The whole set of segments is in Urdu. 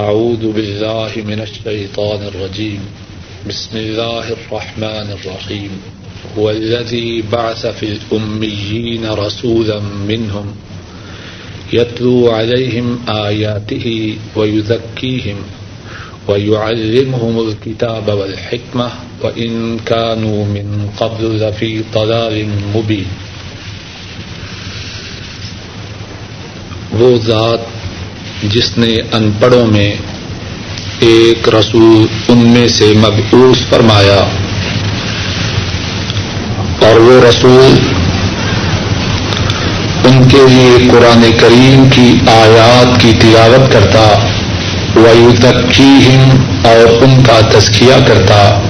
أعوذ بالله من الشيطان الرجيم. بسم الله الرحمن الرحيم. هو الذي بعث في الأميين رسولا منهم يتلو عليهم آياته ويذكيهم ويعلمهم الكتاب والحكمة وإن كانوا من قبل لفي ضلال مبين. وہ ذات جس نے ان پڑھوں میں ایک رسول ان میں سے مبعوث فرمایا اور وہ رسول ان کے لیے قرآن کریم کی آیات کی تلاوت کرتا ویو تقیم اور ان کا تزکیہ کرتا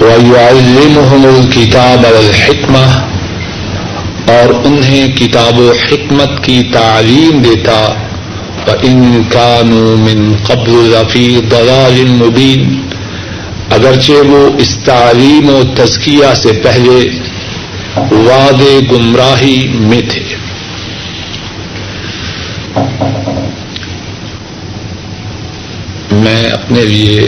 ویو الکتاب الکتاب الحکمہ اور انہیں کتاب و حکمت کی تعلیم دیتا۔ ان کانو من قبل رفیع ضلال مبین اگرچہ وہ اس تعلیم و تزکیہ سے پہلے واد گمراہی میں تھے۔ میں اپنے لیے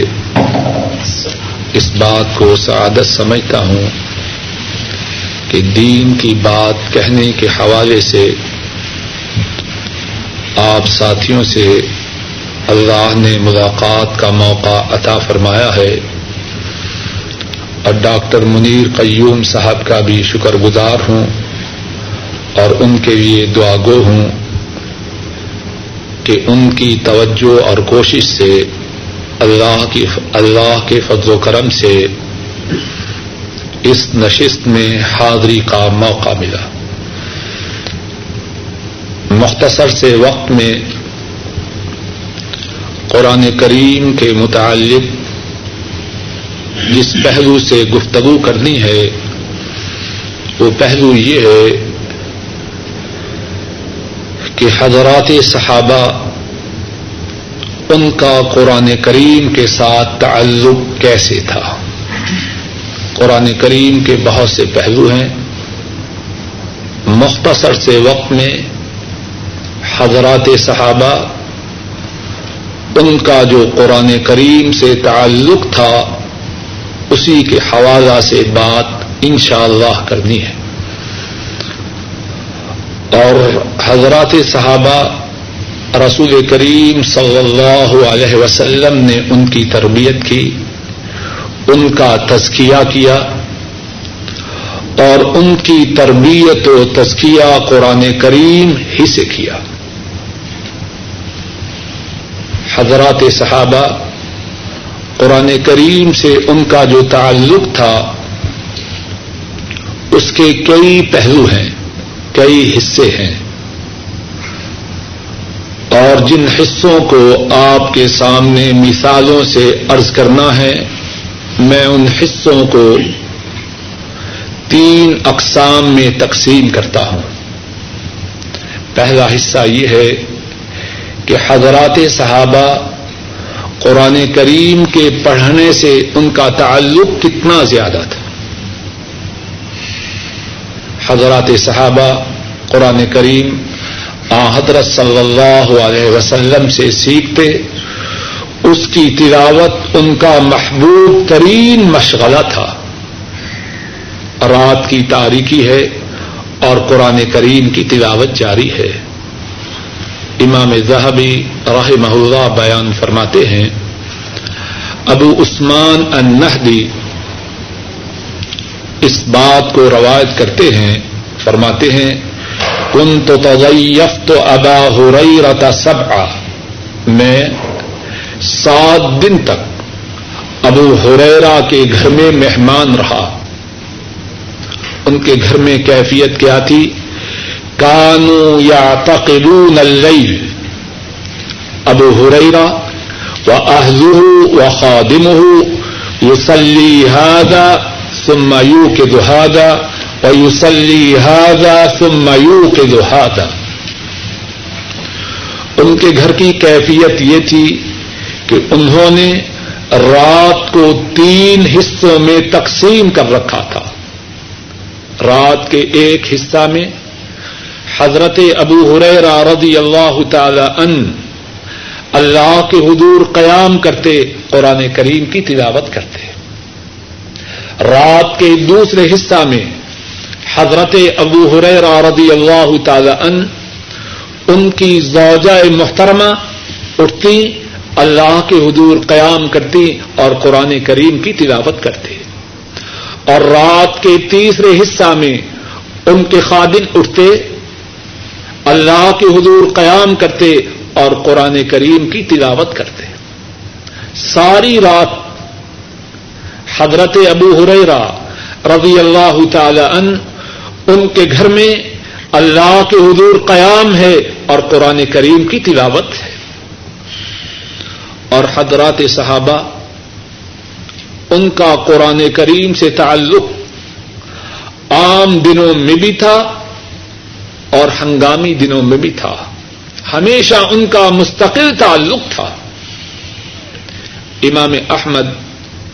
اس بات کو سعادت سمجھتا ہوں کہ دین کی بات کہنے کے حوالے سے آپ ساتھیوں سے اللہ نے ملاقات کا موقع عطا فرمایا ہے اور ڈاکٹر منیر قیوم صاحب کا بھی شکر گزار ہوں اور ان کے لیے دعا گو ہوں کہ ان کی توجہ اور کوشش سے اللہ کی اللہ کے فضل و کرم سے اس نشست میں حاضری کا موقع ملا۔ مختصر سے وقت میں قرآن کریم کے متعلق جس پہلو سے گفتگو کرنی ہے، وہ پہلو یہ ہے کہ حضرات صحابہ ان کا قرآن کریم کے ساتھ تعلق کیسے تھا؟ قرآن کریم کے بہت سے پہلو ہیں۔ مختصر سے وقت میں حضرات صحابہ، ان کا جو قرآن کریم سے تعلق تھا، اسی کے حوالہ سے بات ان شاء اللہ کرنی ہے۔ اور حضرات صحابہ، رسول کریم صلی اللہ علیہ وسلم نے ان کی تربیت کی، ان کا تزکیہ کیا، اور ان کی تربیت و تزکیہ قرآن کریم ہی سے کیا۔ حضرات صحابہ قرآن کریم سے ان کا جو تعلق تھا، اس کے کئی پہلو ہیں، کئی حصے ہیں۔ اور جن حصوں کو آپ کے سامنے مثالوں سے ارض کرنا ہے، میں ان حصوں کو تین اقسام میں تقسیم کرتا ہوں۔ پہلا حصہ یہ ہے کہ حضرات صحابہ قرآن کریم کے پڑھنے سے ان کا تعلق کتنا زیادہ تھا۔ حضرات صحابہ قرآن کریم آ حضرت صلی اللہ علیہ وسلم سے سیکھتے، اس کی تلاوت ان کا محبوب ترین مشغلہ تھا۔ رات کی تاریخی ہے اور قرآن کریم کی تلاوت جاری ہے۔ امام زہبی راہ اللہ بیان فرماتے ہیں، ابو عثمان النہدی اس بات کو روایت کرتے ہیں، فرماتے ہیں کن تو تضیف تو ابا ہو رہی سب میں سات دن تک ابو ہریرا کے گھر میں مہمان رہا۔ ان کے گھر میں کیفیت کیا تھی؟ کانو یا تقلون اللیل ابو ہریرا و اہزہ و خادم یوسلی ہادا ثم یو کے دہادا و یوسلی ہادا ثم یو کے دہادا ان کے گھر کی کیفیت یہ تھی کہ انہوں نے رات کو تین حصوں میں تقسیم کر رکھا تھا۔ رات کے ایک حصہ میں حضرت ابو رضی اللہ تعالی ان اللہ کے حضور قیام کرتے، قرآن کریم کی تلاوت کرتے۔ رات کے دوسرے حصہ میں حضرت ابو حریر رضی اللہ تعالی ان ان کی زوجہ محترمہ اٹھتی، اللہ کے حضور قیام کرتی اور قرآن کریم کی تلاوت کرتے۔ اور رات کے تیسرے حصہ میں ان کے خادم اٹھتے اللہ کے حضور قیام کرتے اور قرآن کریم کی تلاوت کرتے۔ ساری رات حضرت ابو ہریرا رضی اللہ تعالی ان ان کے گھر میں اللہ کے حضور قیام ہے اور قرآن کریم کی تلاوت ہے۔ اور حضرات صحابہ ان کا قرآن کریم سے تعلق عام دنوں میں بھی تھا اور ہنگامی دنوں میں بھی تھا۔ ہمیشہ ان کا مستقل تعلق تھا۔ امام احمد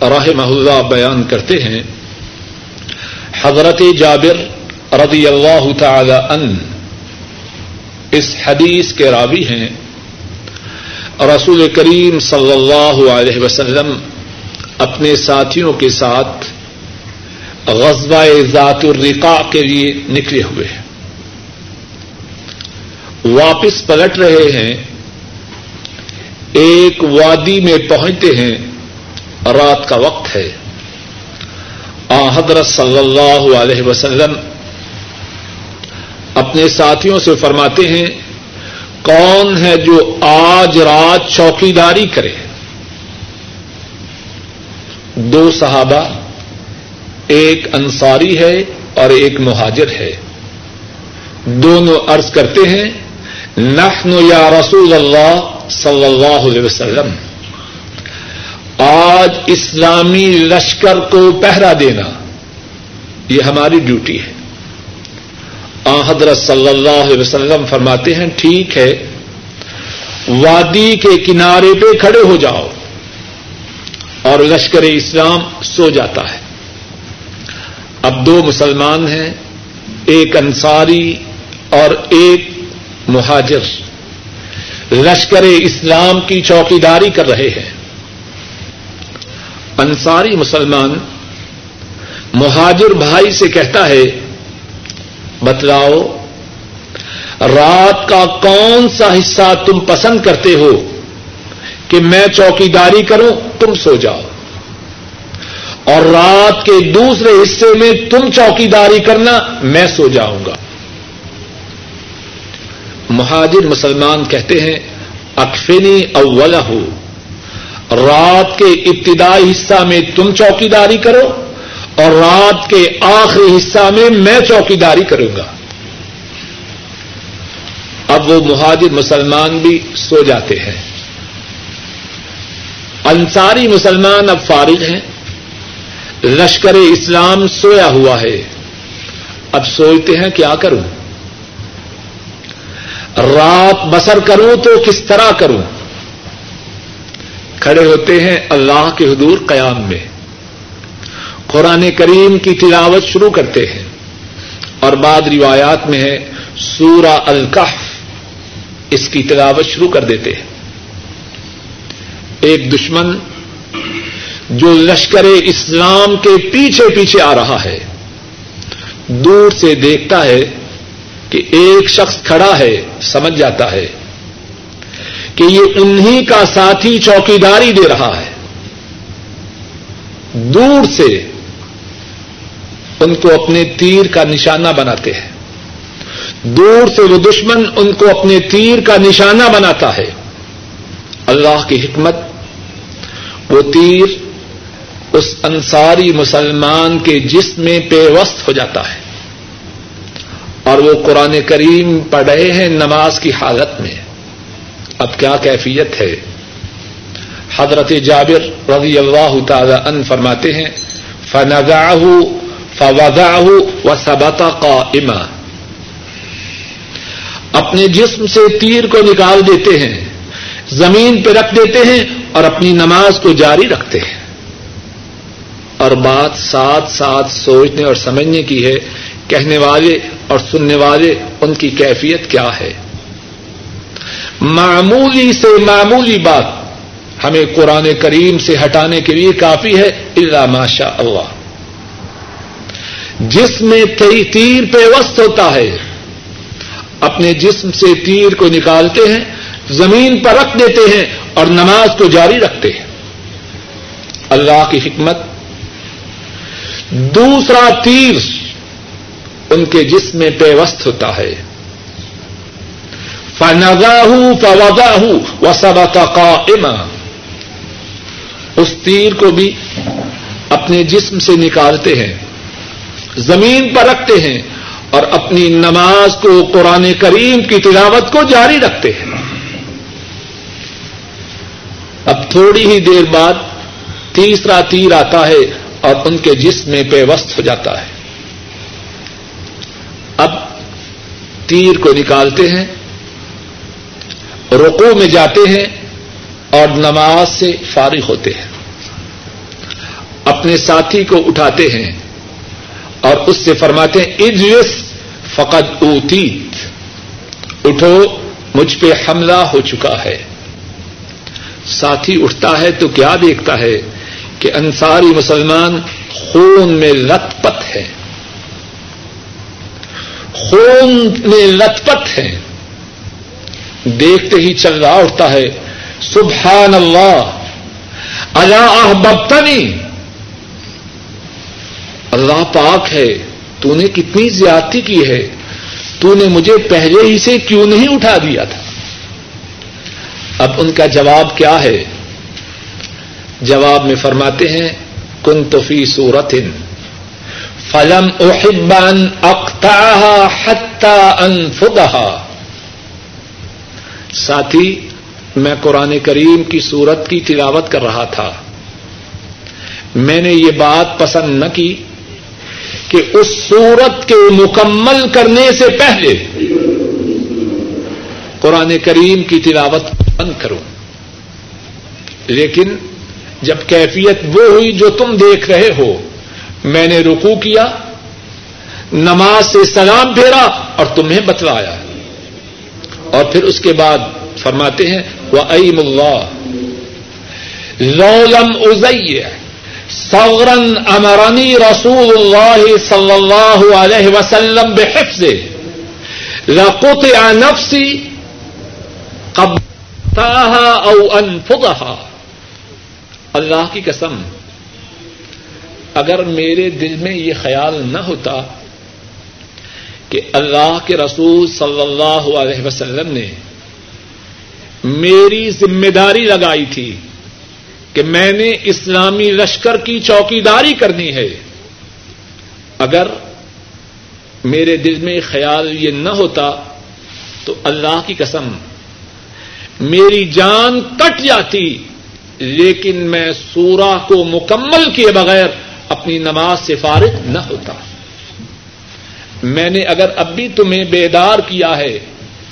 رحمہ اللہ بیان کرتے ہیں، حضرت جابر رضی اللہ تعالی ان اس حدیث کے راوی ہیں۔ رسول کریم صلی اللہ علیہ وسلم اپنے ساتھیوں کے ساتھ غزبہ ذات الرقا کے لیے نکلے ہوئے ہیں۔ واپس پلٹ رہے ہیں، ایک وادی میں پہنچتے ہیں، رات کا وقت ہے۔ آ، حضرت صلی اللہ علیہ وسلم اپنے ساتھیوں سے فرماتے ہیں، کون ہے جو آج رات چوکیداری کرے؟ دو صحابہ، ایک انصاری ہے اور ایک مہاجر ہے۔ دونوں عرض کرتے ہیں نحن یا رسول اللہ صلی اللہ علیہ وسلم، آج اسلامی لشکر کو پہرا دینا، یہ ہماری ڈیوٹی ہے۔ آ، حضرت صلی اللہ علیہ وسلم فرماتے ہیں، ٹھیک ہے، وادی کے کنارے پہ کھڑے ہو جاؤ اور لشکر اسلام سو جاتا ہے۔ اب دو مسلمان ہیں، ایک انصاری اور ایک مہاجر لشکر اسلام کی چوکیداری کر رہے ہیں۔ انصاری مسلمان، مہاجر بھائی سے کہتا ہے، بتلاؤ، رات کا کون سا حصہ تم پسند کرتے ہو کہ میں چوکیداری کروں، تم سو جاؤ۔ اور رات کے دوسرے حصے میں تم چوکیداری کرنا، میں سو جاؤں گا۔ مہاجر مسلمان کہتے ہیں، اکفنی اول ہو رات کے ابتدائی حصہ میں تم چوکیداری کرو اور رات کے آخری حصہ میں میں چوکیداری کروں گا۔ اب وہ مہاجر مسلمان بھی سو جاتے ہیں۔ انصاری مسلمان اب فارغ ہیں۔ لشکر اسلام سویا ہوا ہے۔ اب سوچتے ہیں کیا کروں؟ رات بسر کروں تو کس طرح کروں؟ کھڑے ہوتے ہیں اللہ کے حضور قیام میں۔ قرآن کریم کی تلاوت شروع کرتے ہیں۔ اور بعد روایات میں ہے، سورہ الکف اس کی تلاوت شروع کر دیتے ہیں۔ ایک دشمن جو لشکر اسلام کے پیچھے پیچھے آ رہا ہے، دور سے دیکھتا ہے کہ ایک شخص کھڑا ہے، سمجھ جاتا ہے کہ یہ انہی کا ساتھی چوکیداری دے رہا ہے۔ دور سے ان کو اپنے تیر کا نشانہ بناتے ہیں۔ دور سے وہ دشمن ان کو اپنے تیر کا نشانہ بناتا ہے۔ اللہ کی حکمت، وہ تیر اس انصاری مسلمان کے جسم میں پیوست ہو جاتا ہے۔ اور وہ قرآن کریم پڑھ رہے ہیں نماز کی حالت میں۔ اب کیا کیفیت ہے؟ حضرت جابر رضی اللہ تعالی ان فرماتے ہیں فنزا فوضا و سبتا کا اپنے جسم سے تیر کو نکال دیتے ہیں، زمین پہ رکھ دیتے ہیں اور اپنی نماز کو جاری رکھتے ہیں۔ اور بات ساتھ ساتھ سوچنے اور سمجھنے کی ہے، کہنے والے اور سننے والے ان کی کیفیت کیا ہے۔ معمولی سے معمولی بات ہمیں قرآن کریم سے ہٹانے کے لیے کافی ہے اللہ ماشا اللہ۔ جس میں کئی تیر پہ وسط ہوتا ہے، اپنے جسم سے تیر کو نکالتے ہیں، زمین پر رکھ دیتے ہیں اور نماز کو جاری رکھتے ہیں۔ اللہ کی حکمت۔ دوسرا تیر ان کے جسم میں پیوست ہوتا ہے۔ فنگاہ فوگاہ و سب کا اس تیر کو بھی اپنے جسم سے نکالتے ہیں، زمین پر رکھتے ہیں اور اپنی نماز کو قرآن کریم کی تلاوت کو جاری رکھتے ہیں۔ اب تھوڑی ہی دیر بعد تیسرا تیر آتا ہے اور ان کے جسم میں پیوست ہو جاتا ہے۔ اب تیر کو نکالتے ہیں رقو میں جاتے ہیں اور نماز سے فارغ ہوتے ہیں۔ اپنے ساتھی کو اٹھاتے ہیں اور اس سے فرماتے ہیں، اجلس فقط اوتیت۔ اٹھو، مجھ پہ حملہ ہو چکا ہے۔ ساتھی اٹھتا ہے تو کیا دیکھتا ہے کہ انصاری مسلمان خون میں لت پت ہے۔ خون میں لت پت ہے۔ دیکھتے ہی چل رہا اٹھتا ہے۔ سبحان اللہ اللہ احببتنی۔ اللہ پاک ہے۔ تو نے کتنی زیادتی کی ہے۔ تو نے مجھے پہلے ہی سے کیوں نہیں اٹھا دیا تھا؟ اب ان کا جواب کیا ہے؟ جواب میں فرماتے ہیں کن توفی سورت فلم احبان اختہ حتہ انفدہ ساتھی، میں قرآن کریم کی سورت کی تلاوت کر رہا تھا۔ میں نے یہ بات پسند نہ کی کہ اس سورت کے مکمل کرنے سے پہلے قرآن کریم کی تلاوت بند کروں۔ لیکن جب کیفیت وہ ہوئی جو تم دیکھ رہے ہو میں نے رکو کیا، نماز سے سلام پھیرا اور تمہیں بتلایا۔ اور پھر اس کے بعد فرماتے ہیں وہ عیم اللہ، لولم ازئی سورن امرانی رسول اللہ صلی اللہ علیہ وسلم بحفظ لقط نفسی قبطاها او انفضها اللہ کی قسم اگر میرے دل میں یہ خیال نہ ہوتا کہ اللہ کے رسول صلی اللہ علیہ وسلم نے میری ذمہ داری لگائی تھی کہ میں نے اسلامی لشکر کی چوکیداری کرنی ہے، اگر میرے دل میں خیال یہ نہ ہوتا تو اللہ کی قسم میری جان کٹ جاتی، لیکن میں سورہ کو مکمل کیے بغیر اپنی نماز سے فارغ نہ ہوتا۔ میں نے اگر اب بھی تمہیں بیدار کیا ہے،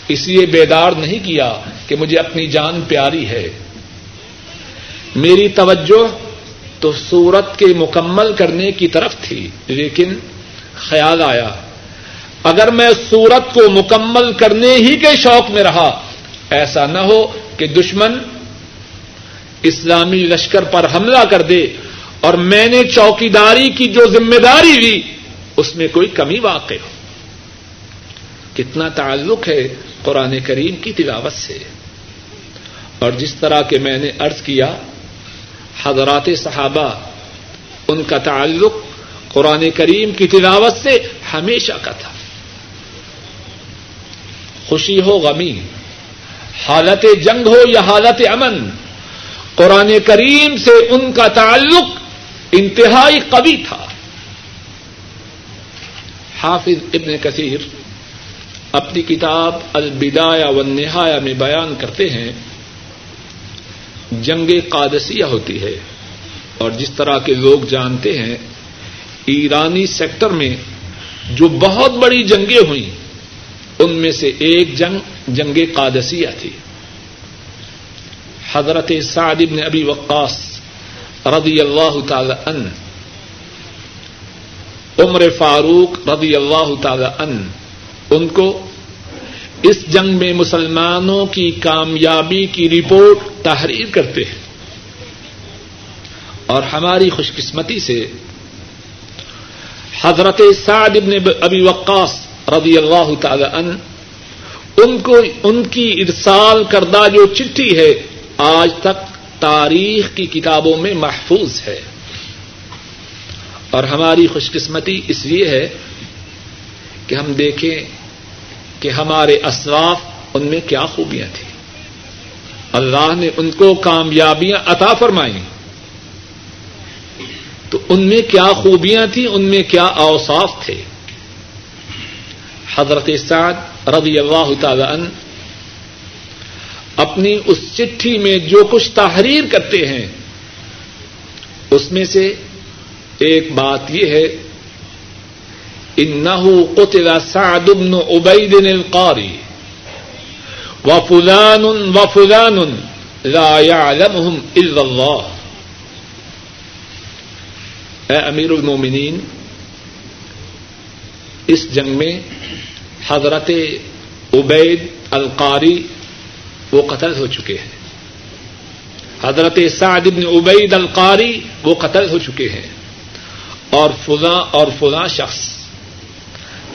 اس لیے بیدار نہیں کیا کہ مجھے اپنی جان پیاری ہے۔ میری توجہ تو سورت کے مکمل کرنے کی طرف تھی، لیکن خیال آیا۔ اگر میں سورت کو مکمل کرنے ہی کے شوق میں رہا، ایسا نہ ہو کہ دشمن اسلامی لشکر پر حملہ کر دے۔ اور میں نے چوکیداری کی جو ذمہ داری لی اس میں کوئی کمی واقع ہو۔ کتنا تعلق ہے قرآن کریم کی تلاوت سے۔ اور جس طرح کے میں نے ارض کیا، حضرات صحابہ، ان کا تعلق قرآن کریم کی تلاوت سے ہمیشہ کا تھا۔ خوشی ہو، غمی۔ حالت جنگ ہو یا حالت امن، قرآن کریم سے ان کا تعلق انتہائی قوی تھا۔ حافظ ابن کثیر اپنی کتاب البدایا و نہایا میں بیان کرتے ہیں، جنگ قادسیہ ہوتی ہے اور جس طرح کے لوگ جانتے ہیں، ایرانی سیکٹر میں جو بہت بڑی جنگیں ہوئیں، ان میں سے ایک جنگ جنگ قادسیہ تھی۔ حضرت سعد بن ابی وقاص رضی اللہ تعالی ان عمر فاروق رضی اللہ تعالی ان ان کو اس جنگ میں مسلمانوں کی کامیابی کی رپورٹ تحریر کرتے ہیں اور ہماری خوش قسمتی سے حضرت سعد ابن ابی وقاص رضی اللہ تعالی عنہ ان کو ان کی ارسال کردہ جو چٹھی ہے آج تک تاریخ کی کتابوں میں محفوظ ہے۔ اور ہماری خوش قسمتی اس لیے ہے کہ ہم دیکھیں کہ ہمارے اسلاف ان میں کیا خوبیاں تھیں۔ اللہ نے ان کو کامیابیاں عطا فرمائی تو ان میں کیا خوبیاں تھیں، ان میں کیا اوصاف تھے۔ حضرت سعد رضی اللہ تعالی عنہ اپنی اس چٹھی میں جو کچھ تحریر کرتے ہیں، اس میں سے ایک بات یہ ہے انه قتل سعد بن عبید القاری، وفلان وفلان لا يعلمهم الا اللہ۔ اے امیر المومنین، اس جنگ میں حضرت عبید القاری وہ قتل ہو چکے ہیں۔ حضرت سعد بن عبید القاری وہ قتل ہو چکے ہیں۔ اور فلاں اور فلاں شخص۔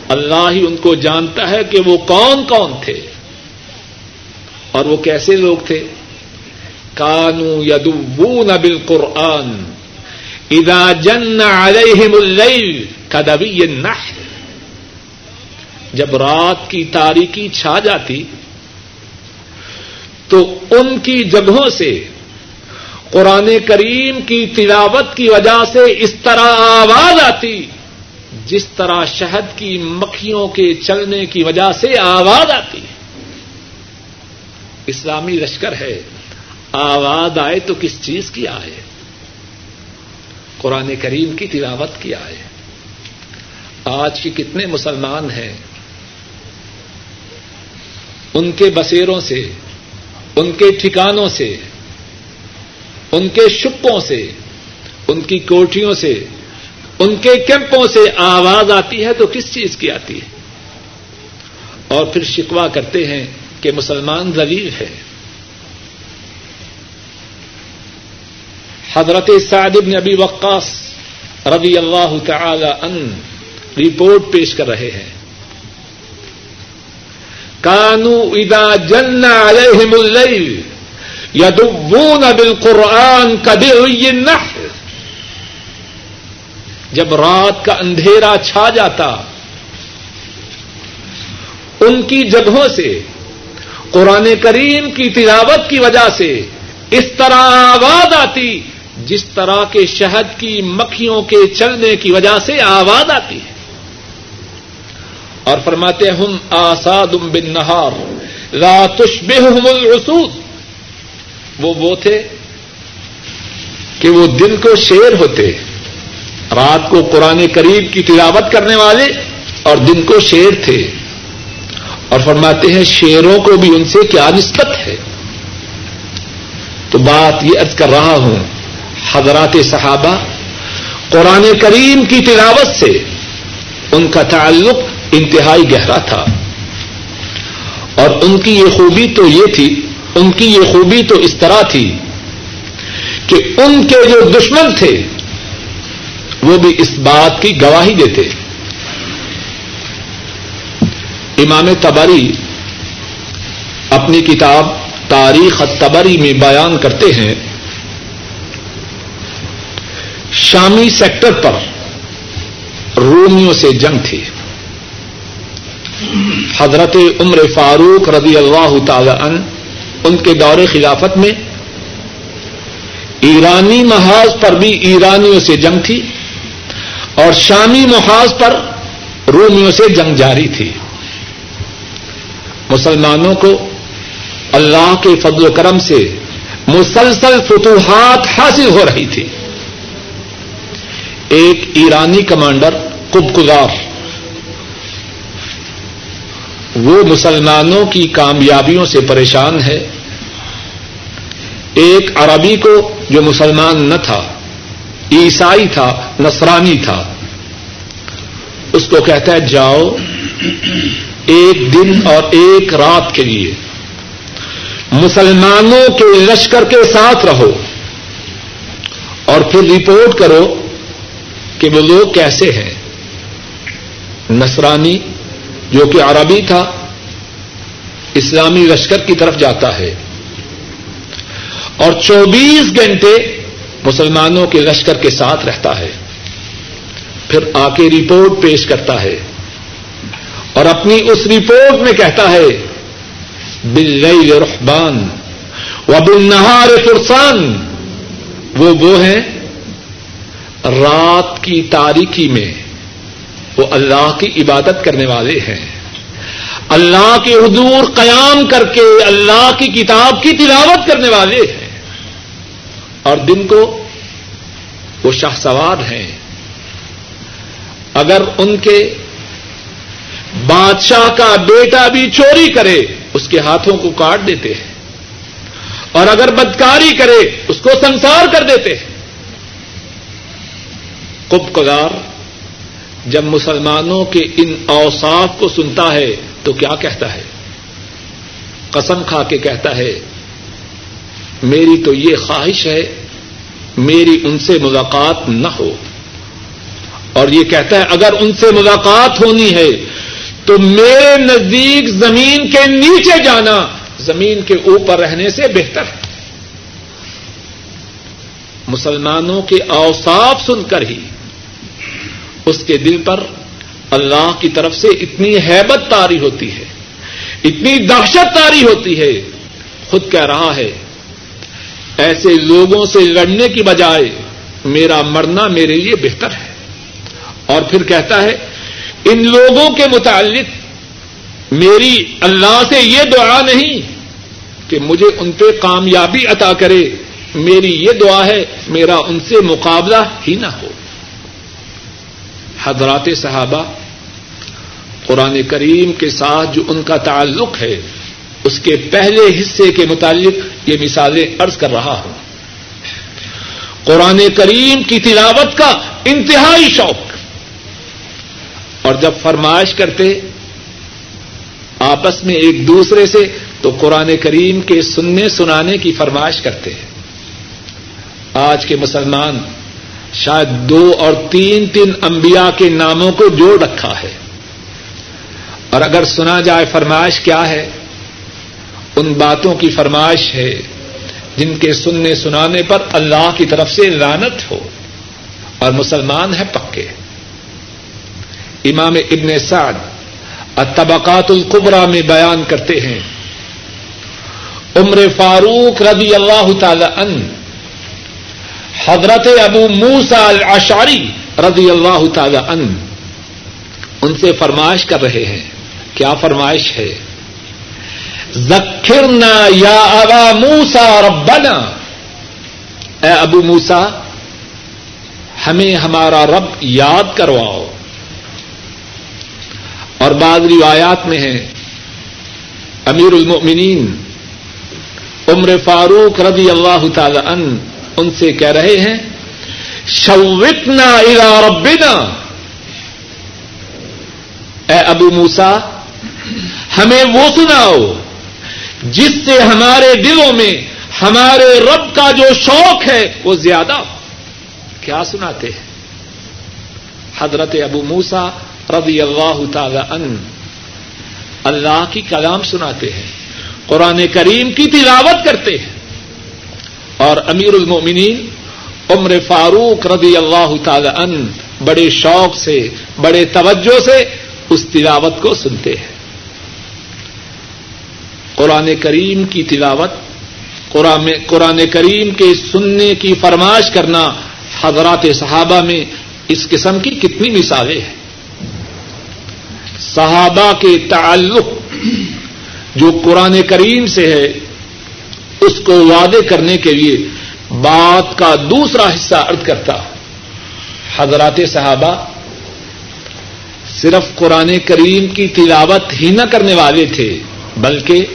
اللہ ہی ان کو جانتا ہے کہ وہ کون کون تھے۔ اور وہ کیسے لوگ تھے؟ کانو یدون بالقرآن۔ اذا جن علیہم اللیل کدبی النحل جب رات کی تاریکی چھا جاتی تو ان کی جگہوں سے قرآن کریم کی تلاوت کی وجہ سے اس طرح آواز آتی، جس طرح شہد کی مکھیوں کے چلنے کی وجہ سے آواز آتی۔ اسلامی لشکر ہے، آواز آئے تو کس چیز کی آئے؟ قرآن کریم کی تلاوت کی آئے۔ آج کے کتنے مسلمان ہیں، ان کے بسیروں سے ان کے ٹھکانوں سے، ان کے شپوں سے، ان کی کوٹھیوں سے، ان کے کیمپوں سے آواز آتی ہے تو کس چیز کی آتی ہے؟ اور پھر شکوا کرتے ہیں کہ مسلمان ذلیل ہے۔ حضرت سعد بن ابی وقاص رضی اللہ تعالی ان رپورٹ پیش کر رہے ہیں۔ کانو ادا جن علیہم اللیل یدبون بالقرآن کدی النحل. جب رات کا اندھیرا چھا جاتا، ان کی جگہوں سے، قرآن کریم کی تلاوت کی وجہ سے اس طرح آواز آتی، جس طرح کے شہد کی مکھیوں کے چلنے کی وجہ سے آواز آتی ہے۔ اور فرماتے ہم آساد بن نہار راتش بے الرسود وہ وہ تھے کہ وہ دن کو شیر ہوتے، رات کو قرآن قریب کی تلاوت کرنے والے اور دن کو شیر تھے۔ اور فرماتے ہیں، شیروں کو بھی ان سے کیا نسبت ہے؟ تو بات یہ ارض کر رہا ہوں، حضرات صحابہ، قرآن کریم کی تلاوت سے ان کا تعلق انتہائی گہرا تھا۔ اور ان کی یہ خوبی تو یہ تھی، ان کی یہ خوبی تو اس طرح تھی کہ ان کے جو دشمن تھے، وہ بھی اس بات کی گواہی دیتے۔ امام تبری اپنی کتاب تاریخ تبری میں بیان کرتے ہیں۔ شامی سیکٹر پر رومیوں سے جنگ تھی۔ حضرت عمر فاروق رضی اللہ تعالی عنہ، ان کے دور خلافت میں ایرانی محاذ پر بھی ایرانیوں سے جنگ تھی اور شامی محاذ پر رومیوں سے جنگ جاری تھی۔ مسلمانوں کو اللہ کے فضل و کرم سے مسلسل فتوحات حاصل ہو رہی تھی۔ ایک ایرانی کمانڈر کب کلار وہ مسلمانوں کی کامیابیوں سے پریشان ہے۔ ایک عربی کو جو مسلمان نہ تھا، عیسائی تھا، نصرانی تھا، اس کو کہتا ہے جاؤ ایک دن اور ایک رات کے لیے۔ مسلمانوں کے لشکر کے ساتھ رہو اور پھر رپورٹ کرو کہ وہ لوگ کیسے ہیں۔ نصرانی جو کہ عربی تھا، اسلامی لشکر کی طرف جاتا ہے۔ اور چوبیس گھنٹے مسلمانوں کے لشکر کے ساتھ رہتا ہے۔ پھر آ کے رپورٹ پیش کرتا ہے۔ اور اپنی اس رپورٹ میں کہتا ہے بل رحبان و بل نہار فرسان۔ وہ وہ ہیں رات کی تاریخی میں۔ وہ اللہ کی عبادت کرنے والے ہیں۔ اللہ کے حضور قیام کر کے اللہ کی کتاب کی تلاوت کرنے والے ہیں۔ اور دن کو وہ شاہ سوار ہیں۔ اگر ان کے بادشاہ کا بیٹا بھی چوری کرے، اس کے ہاتھوں کو کاٹ دیتے ہیں۔ اور اگر بدکاری کرے، اس کو سنسار کر دیتے ہیں۔ کب کگار جب مسلمانوں کے ان اوساف کو سنتا ہے تو کیا کہتا ہے؟ قسم کھا کے کہتا ہے، میری تو یہ خواہش ہے، میری ان سے ملاقات نہ ہو۔ اور یہ کہتا ہے، اگر ان سے ملاقات ہونی ہے تو میرے نزدیک زمین کے نیچے جانا، زمین کے اوپر رہنے سے بہتر ہے۔ مسلمانوں کے اوصاف سن کر ہی اس کے دل پر اللہ کی طرف سے اتنی حیبت تاری ہوتی ہے، اتنی دہشت تاری ہوتی ہے، خود کہہ رہا ہے، ایسے لوگوں سے لڑنے کی بجائے میرا مرنا میرے لیے بہتر ہے۔ اور پھر کہتا ہے، ان لوگوں کے متعلق میری اللہ سے یہ دعا نہیں کہ مجھے ان پہ کامیابی عطا کرے، میری یہ دعا ہے، میرا ان سے مقابلہ ہی نہ ہو۔ حضرات صحابہ قرآن کریم کے ساتھ جو ان کا تعلق ہے، اس کے پہلے حصے کے متعلق یہ مثالیں ارض کر رہا ہوں۔ قرآن کریم کی تلاوت کا انتہائی شوق۔ اور جب فرمائش کرتے آپس میں ایک دوسرے سے، تو قرآن کریم کے سننے سنانے کی فرمائش کرتے ہیں۔ آج کے مسلمان شاید دو اور تین تین انبیاء کے ناموں کو جوڑ رکھا ہے۔ اور اگر سنا جائے فرمائش کیا ہے، ان باتوں کی فرمائش ہے جن کے سننے سنانے پر اللہ کی طرف سے لانت ہو۔ اور مسلمان ہے پکے۔ امام ابن سعد الطبقات القبرا میں بیان کرتے ہیں، عمر فاروق رضی اللہ تعالی ان حضرت ابو موسا الاشاری رضی اللہ تعالی ان ان سے فرمائش کر رہے ہیں۔ کیا فرمائش ہے؟ ذکرنا یا ابا موسا ربنا۔ اے ابو موسا ہمیں ہمارا رب یاد کرواؤ۔ اور بعض روایات میں ہے امیر المؤمنین، عمر فاروق رضی اللہ تعالی ان ان سے کہہ رہے ہیں شوتنا الا ربنا. اے ابو موسا ہمیں وہ سناؤ، جس سے ہمارے دلوں میں ہمارے رب کا جو شوق ہے، وہ زیادہ کیا سناتے ہیں؟ حضرت ابو موسا رضی اللہ تعالی ان اللہ کی کلام سناتے ہیں، قرآن کریم کی تلاوت کرتے ہیں۔ اور امیر المومنین عمر فاروق رضی اللہ تعالی ان بڑے شوق سے، بڑے توجہ سے اس تلاوت کو سنتے ہیں۔ قرآن کریم کی تلاوت قرآن کریم کے سننے کی فرمائش کرنا حضرات صحابہ میں اس قسم کی کتنی مثالیں ہیں۔ صحابہ کے تعلق جو قرآن کریم سے ہے اس کو وعدے کرنے کے لیے بات کا دوسرا حصہ ارد کرتا حضرات صحابہ، صرف قرآن کریم کی تلاوت ہی نہ کرنے والے تھے، بلکہ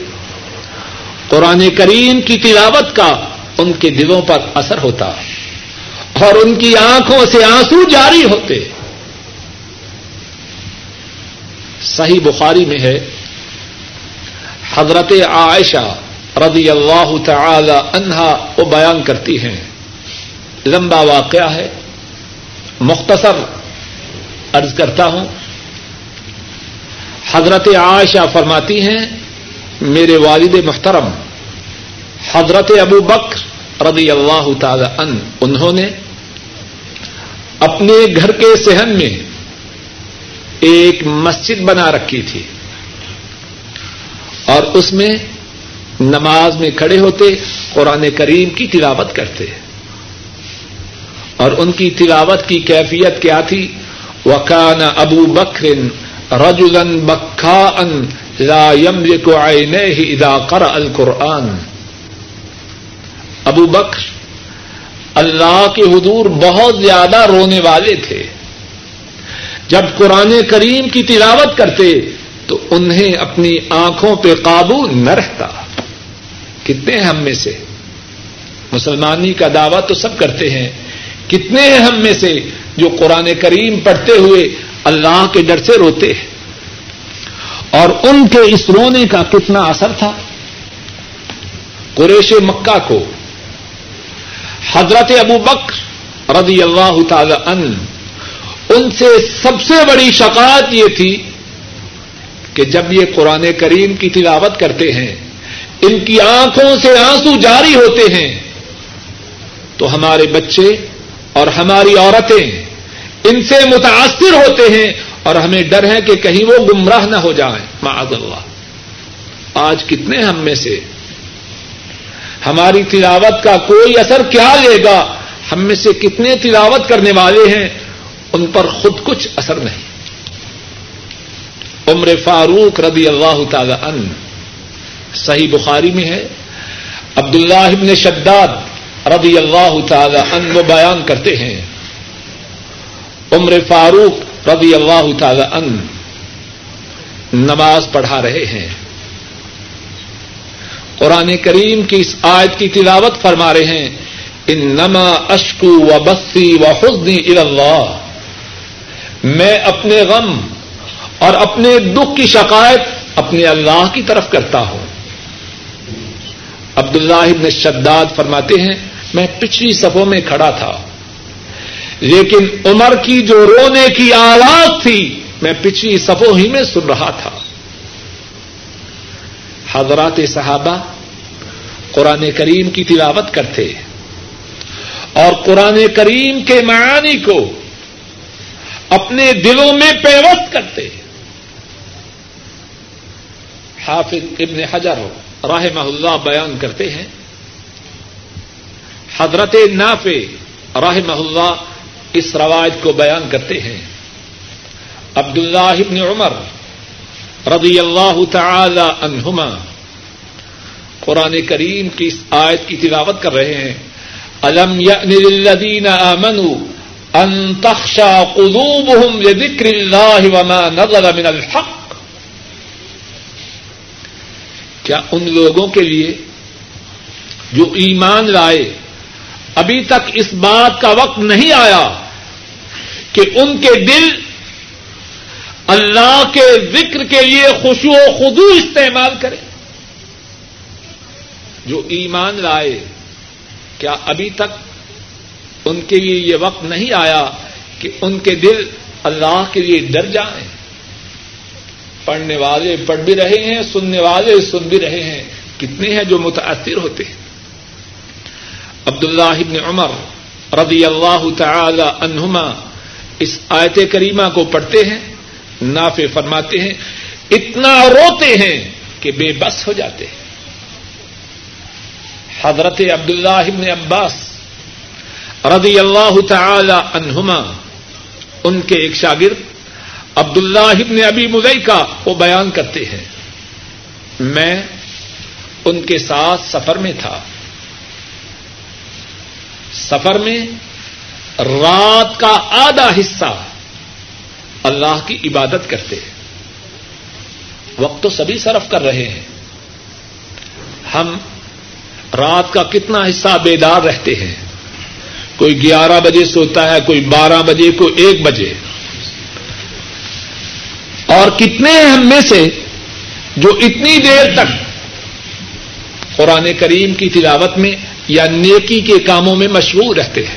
قرآن کریم کی تلاوت کا ان کے دلوں پر اثر ہوتا اور ان کی آنکھوں سے آنسو جاری ہوتے۔ صحیح بخاری میں ہے، حضرت عائشہ رضی اللہ تعالی عنہا وہ بیان کرتی ہیں۔ لمبا واقعہ ہے۔ مختصر ارض کرتا ہوں۔ حضرت عائشہ فرماتی ہیں، میرے والد محترم، حضرت ابو بکر رضی اللہ تعالی ان انہوں نے اپنے گھر کے صحن میں ایک مسجد بنا رکھی تھی۔ اور اس میں نماز میں کھڑے ہوتے، قرآن کریم کی تلاوت کرتے۔ اور ان کی تلاوت کی کیفیت کیا تھی؟ وکان ابو بکر رجولن بکھا ان لا يملك عينيه اذا قرأ القرآن۔ ابو بکر اللہ کے حضور بہت زیادہ رونے والے تھے۔ جب قرآن کریم کی تلاوت کرتے تو انہیں اپنی آنکھوں پہ قابو نہ رہتا۔ کتنے ہیں ہم میں سے؟ مسلمانی کا دعوی تو سب کرتے ہیں۔ کتنے ہیں ہم میں سے جو قرآن کریم پڑھتے ہوئے اللہ کے ڈر سے روتے ہیں؟ اور ان کے اس رونے کا کتنا اثر تھا؟ قریش مکہ کو۔ حضرت ابو بکر رضی اللہ تعالی ان ان سے سب سے بڑی شکایت یہ تھی کہ جب یہ قرآن کریم کی تلاوت کرتے ہیں ان کی آنکھوں سے آنسو جاری ہوتے ہیں تو ہمارے بچے اور ہماری عورتیں ان سے متاثر ہوتے ہیں اور ہمیں ڈر ہے کہ کہیں وہ گمراہ نہ ہو جائیں معاذ اللہ۔ آج کتنے ہم میں سے ہماری تلاوت کا کوئی اثر کیا لے گا؟ ہم میں سے کتنے تلاوت کرنے والے ہیں؟ ان پر خود کچھ اثر نہیں۔ عمر فاروق رضی اللہ تعالی ان صحیح بخاری میں ہے عبد اللہ شداد رضی اللہ تعالی ان وہ بیان کرتے ہیں، عمر فاروق رضی اللہ تعالی ان نماز پڑھا رہے ہیں۔ قرآن کریم کی اس آیت کی تلاوت فرما رہے ہیں ان نما اشکو و بسی و حسنی اللہ میں اپنے غم اور اپنے دکھ کی شکایت اپنے اللہ کی طرف کرتا ہوں۔ عبد اللہ شداد فرماتے ہیں، میں پچھلی صفوں میں کھڑا تھا۔ لیکن عمر کی جو رونے کی آواز تھی، میں پچھلی صفوں ہی میں سن رہا تھا۔ حضرات صحابہ قرآن کریم کی تلاوت کرتے اور قرآن کریم کے معانی کو اپنے دلوں میں پیوست کرتے۔ حافظ ابن حجر راہ اللہ بیان کرتے ہیں۔ حضرت نافع راہ اللہ اس روایت کو بیان کرتے ہیں۔ عبد اللہ ابن عمر رضی اللہ تعالی عنہما قرآن کریم کی اس آیت کی تلاوت کر رہے ہیں۔ الم للذین آمنوا ان تخشى قلوبهم لذكر الله وما نزل من الحق؟ کیا ان لوگوں کے لیے جو ایمان لائے ابھی تک اس بات کا وقت نہیں آیا کہ ان کے دل اللہ کے ذکر کے لیے خوشو و خدو استعمال کرے جو ایمان لائے کیا ابھی تک ان کے لیے یہ وقت نہیں آیا کہ ان کے دل اللہ کے لیے ڈر جائیں پڑھنے والے پڑھ بھی رہے ہیں، سننے والے سن بھی رہے ہیں۔ کتنے ہیں جو متاثر ہوتے ہیں؟ عبد اللہ ابن عمر رضی اللہ تعالی عنہما اس آیت کریمہ کو پڑھتے ہیں نافے فرماتے ہیں، اتنا روتے ہیں کہ بے بس ہو جاتے ہیں۔ حضرت عبد اللہ ابن عباس رضی اللہ تعالی عنہما، ان کے ایک شاگرد عبد اللہ ابن ابی مدئی کا وہ بیان کرتے ہیں۔ میں ان کے ساتھ سفر میں تھا۔ سفر میں رات کا آدھا حصہ اللہ کی عبادت کرتے ہیں۔ وقت تو سبھی صرف کر رہے ہیں۔ ہم رات کا کتنا حصہ بیدار رہتے ہیں۔ کوئی گیارہ بجے سوتا ہے، کوئی بارہ بجے، کوئی ایک بجے۔ اور کتنے ہیں ہم میں سے جو اتنی دیر تک قرآن کریم کی تلاوت میں یا نیکی کے کاموں میں مشہور رہتے ہیں،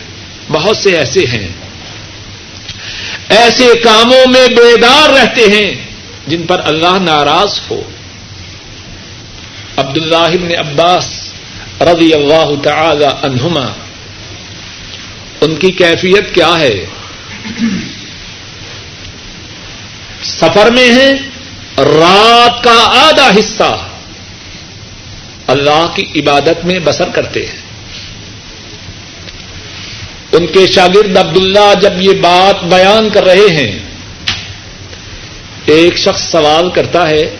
بہت سے ایسے ہیں۔ ایسے کاموں میں بیدار رہتے ہیں جن پر اللہ ناراض ہو۔ عبد اللہ ابن عباس رضی اللہ تعالی عنہما، ان کی کیفیت کیا ہے؟ سفر میں ہے رات کا آدھا حصہ اللہ کی عبادت میں بسر کرتے ہیں۔ ان کے شاگرد عبداللہ جب یہ بات بیان کر رہے ہیں، ایک شخص سوال کرتا ہے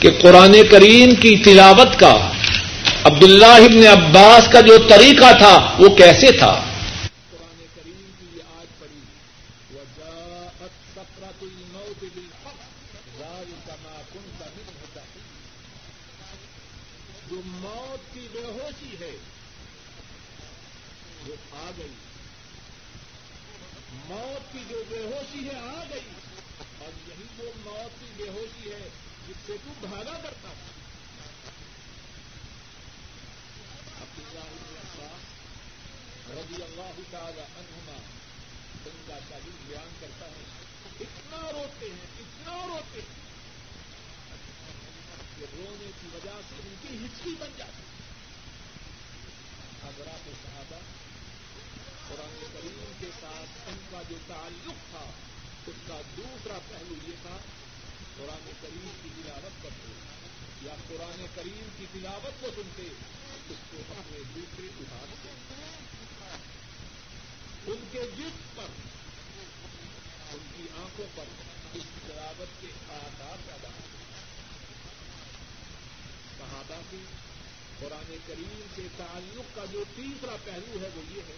کہ قرآن کریم کی تلاوت کا عبداللہ ابن عباس کا جو طریقہ تھا، وہ کیسے تھا قرآن کریم کی یہ آج پڑی جو موت کی بے ہوشی ہے، وہ آ گئی۔ موت کی جو بے ہوشی ہے، آ گئی۔ اور یہی جو موت کی بے ہوشی ہے، جس سے تو بھاگا کرتا تھا رضی اللہ تعالی عنہما ان کا شاگرد بیان کرتا ہے۔ اتنا روتے ہیں، اتنا روتے ہیں۔ کہ رونے کی وجہ سے ان کی ہچکی بن جاتی حضرات صحابہ قرآن کریم کے ساتھ ان کا جو تعلق تھا، اس کا دوسرا پہلو یہ تھا، قرآن کریم کی تلاوت کرتے یا قرآن کریم کی تلاوت کو سنتے، اس کو اپنے دوسرے ادارے ان کے جسم پر، ان کی آنکھوں پر اس تلاوت کے آدار پیدا ہوتے صحابہ کی قرآن کریم کے تعلق کا جو تیسرا پہلو ہے وہ یہ ہے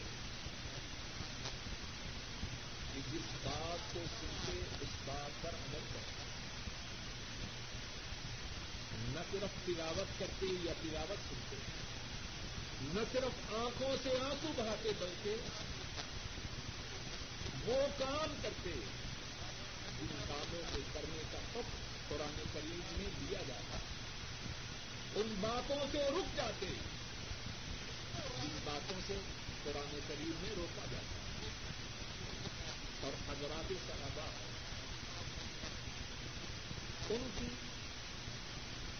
کہ جس بات کو سنتے اس بات پر عمل کرتے نہ صرف تلاوت کرتے یا تلاوت سنتے، نہ صرف آنکھوں سے آنسو بہاتے بلکہ وہ کام کرتے جن کاموں کو کرنے کا حق قرآن کریم میں دیا جاتا ہے۔ ان باتوں سے رک جاتے جن باتوں سے قرآن کریم میں روکا جاتا اور حضرات صحابہ، ان کی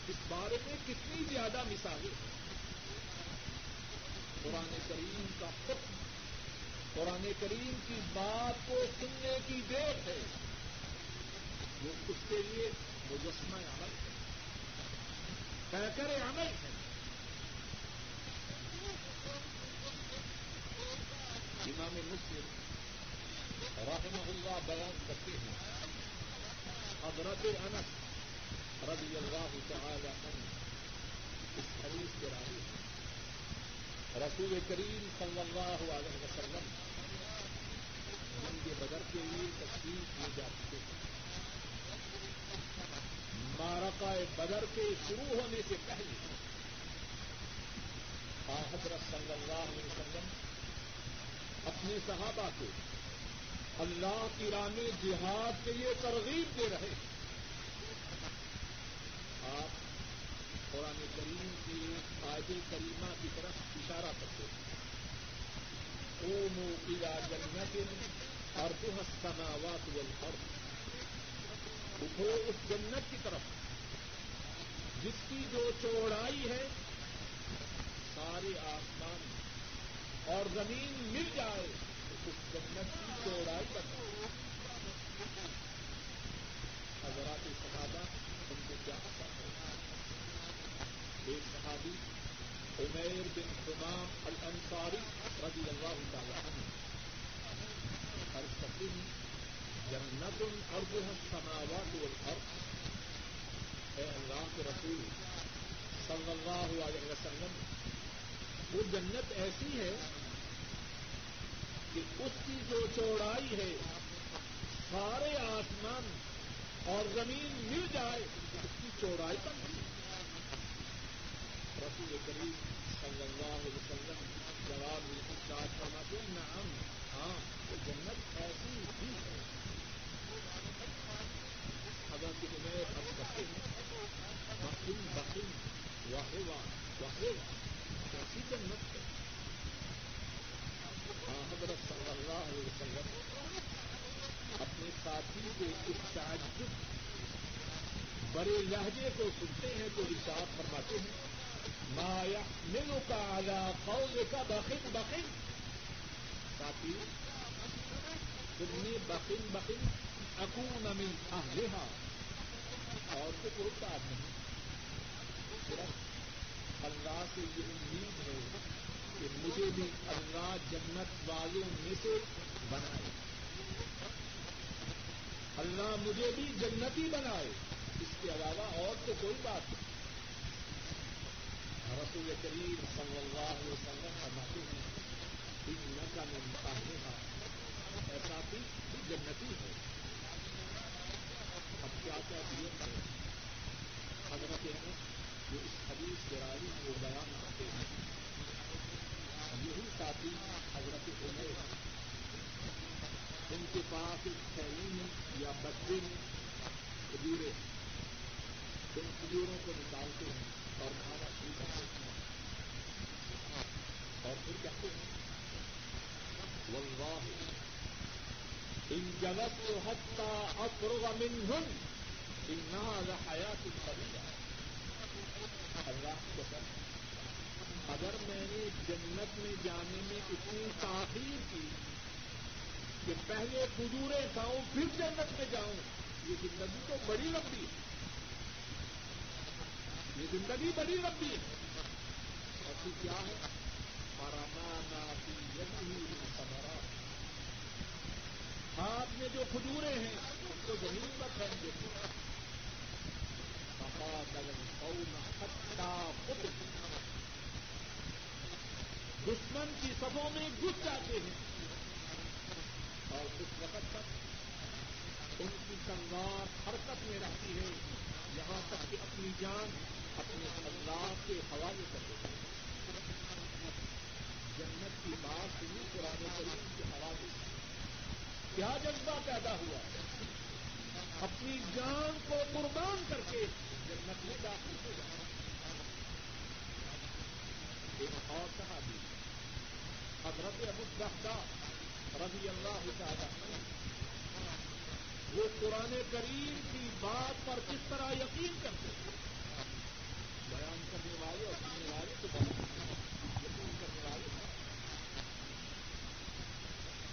اس بارے میں کتنی زیادہ مثالیں ہیں۔ قرآن کریم کا حکم، قرآن کریم کی بات کو سننے کی دیر ہے۔ وہ اس کے لیے مجسمہ عمل ہے۔ کر عمل امام مسلم رحمہ اللہ بیان کرتے ہیں۔ حضرت انس رضی اللہ تعالی عنہ اس حدیث کے راوی رسول کریم صلی اللہ علیہ وسلم جن کے بدر کے لیے تشریف کیے جا چکے ہیں۔ مارکا بدر کے شروع ہونے سے پہلے حضرت صلی اللہ علیہ وسلم اپنے صحابہ کو اللہ کی راہ میں جہاد کے لیے ترغیب دے رہے ہیں۔ آپ قرآن کریم کی آج کریمہ کی طرف اشارہ کرتے ہیں۔ او مو پلا جنت اور سماوات والارض۔ اٹھو اس جنت کی طرف۔ جس کی جو چوڑائی ہے، سارے آسمان اور زمین مل جائے اس جنت کی چوڑائی پر۔ حضرات صحابہ، ان کو کیا ایک صحابی، عمیر بن حمام الانصاری رضی اللہ تعالی عنہ ہر سکن جنت الارض السماوات والارض. اے اللہ کے رسول صلی اللہ علیہ وسلم، وہ جنت ایسی ہے کہ اس کی جو چوڑائی ہے، سارے آسمان اور زمین مل جائے، اس کی چوڑائی پر نہیں. رسول کریم صلی اللہ علیہ وسلم جواب ساتھ فرماتے ہیں، نعم ہاں تو جنت ایسی ہی ہے لہجے کو سنتے ہیں تو ارشاد فرماتے ہیں مایا مینو کا آگا قوم کا بخن بخن۔ ساتھی تم نے بخن بخن اکون من اہلہا۔ اور تو کوئی بات نہیں صرف اللہ سے یہ امید ہے کہ مجھے بھی اللہ جنت والوں میں سے بنائے۔ اللہ مجھے بھی جنتی بنائے۔ کے علاوہ اور تو کوئی بات نہیں۔ رسول کریم صلی اللہ علیہ وسلم فرماتے ہیں ایک نقا میں مقابلے کا ایسا بھی جنتی ہے۔ اب کیا کیا دیا ہے؟ حضرت جو اس حدیث کے راوی کو بیان کرتے ہیں۔ یہی ساتھی حضرت عمر ان کے پاس ایک تھیلی میں یا بچے میں کھجورے ان کھجوروں کو نکالتے ہیں اور کھانا شروع کرتے ہیں اور پھر کہتے ہیں واللہ ان جلد تو حتہ افروغ من ہن ان حیات طبیعہ اللہ کی قسم اگر میں نے جنت میں جانے میں اتنی تاخیر کی کہ پہلے کھجورے کھاؤں پھر جنت میں جاؤں یہ زندگی تو بڑی لمبی ہے یہ زندگی بڑی لمبی ہے۔ اور پھر کیا ہے؟ پرمانا سمرا ہاتھ میں جو کھجورے ہیں، ان کو زمین پر پھینک دیتے دشمن کی سبوں میں گھس جاتے ہیں۔ اور اس وقت تک ان کی تلوار حرکت میں رہتی ہے۔ یہاں تک کہ اپنی جان اپنے اللہ کے حوالے کر دیتے ہیں جنت کی بات سنی پرانے کریم کے حوالے سے کیا جذبہ پیدا ہوا اپنی جان کو قربان کر کے جنت میں داخل ہو جائے ایک اور کہا حضرت ابو الدہدا رضی اللہ تعالی وہ قرآن کریم کی بات پر کس طرح یقین کرتے بیان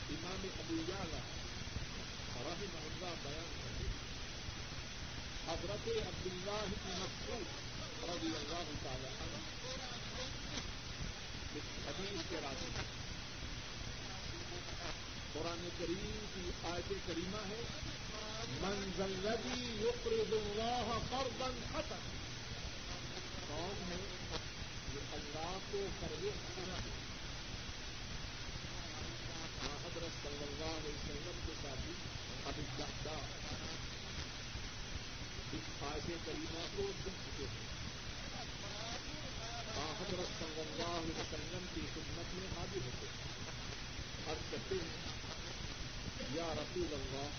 امام ابو جالا رحم اللہ بیان کرتے حضرت عبداللہ کی مسعود رضی اللہ تعالی اس حدیث کے راستے قرآن کریم کی آیت کریمہ ہے منزل لدی یقرض اللہ قرضا ختم کون ہے یہ اللہ کو قرض حسنا ہے ہاں، حضرت صلی اللہ علیہ وسلم کے ساتھی اب الدہدا اس آیت کریمہ کو سن چکے۔ ہیں حضرت صلی اللہ علیہ وسلم کی خدمت میں حاضر ہوتے۔ ہیں اور کہتے ہیں، یا رسول اللہ،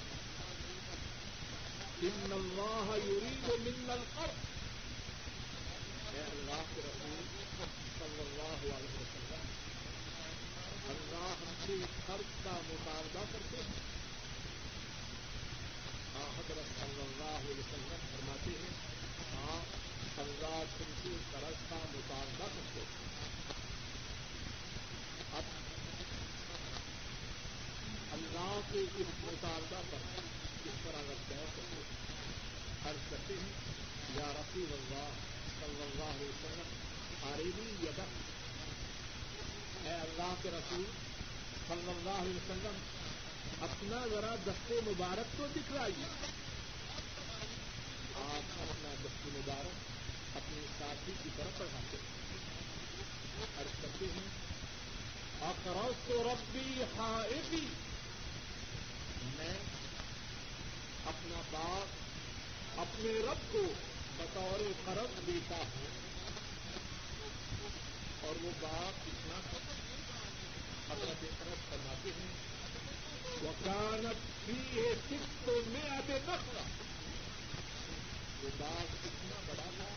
ان اللہ یرید من الارض اے اللہ کے رسول صلی اللہ علیہ وسلم اللہ ہم سے کا مطالبہ کرتے ہیں۔ حضرت صلی اللہ علیہ وسلم فرماتے ہیں آپ اللہ تم سے قرض کا مطالبہ کرتے ہیں۔ اب اللہ کے اس مطالبہ پر کس طرح لگتا ہے؟ عرض کرتے ہیں، یا رسول اللہ صلی اللہ علیہ وسلم آرینی یدا اے اللہ کے رسول صلی اللہ علیہ وسلم، اپنا ذرا دستے مبارک تو دکھلائیے۔ آپ اپنا دستے مبارک اپنے ساتھی کی طرف پڑھاتے ہیں۔ عرض کرتے ہیں اخروس تو ربی ہائے میں اپنا باغ اپنے رب کو بطور قرض دیتا ہوں اور وہ باغ کتنا حضرت قرض فرماتے ہیں، وکانت بھی ہے سکھ تو میں آتے نقلا وہ باغ کتنا بڑا تھا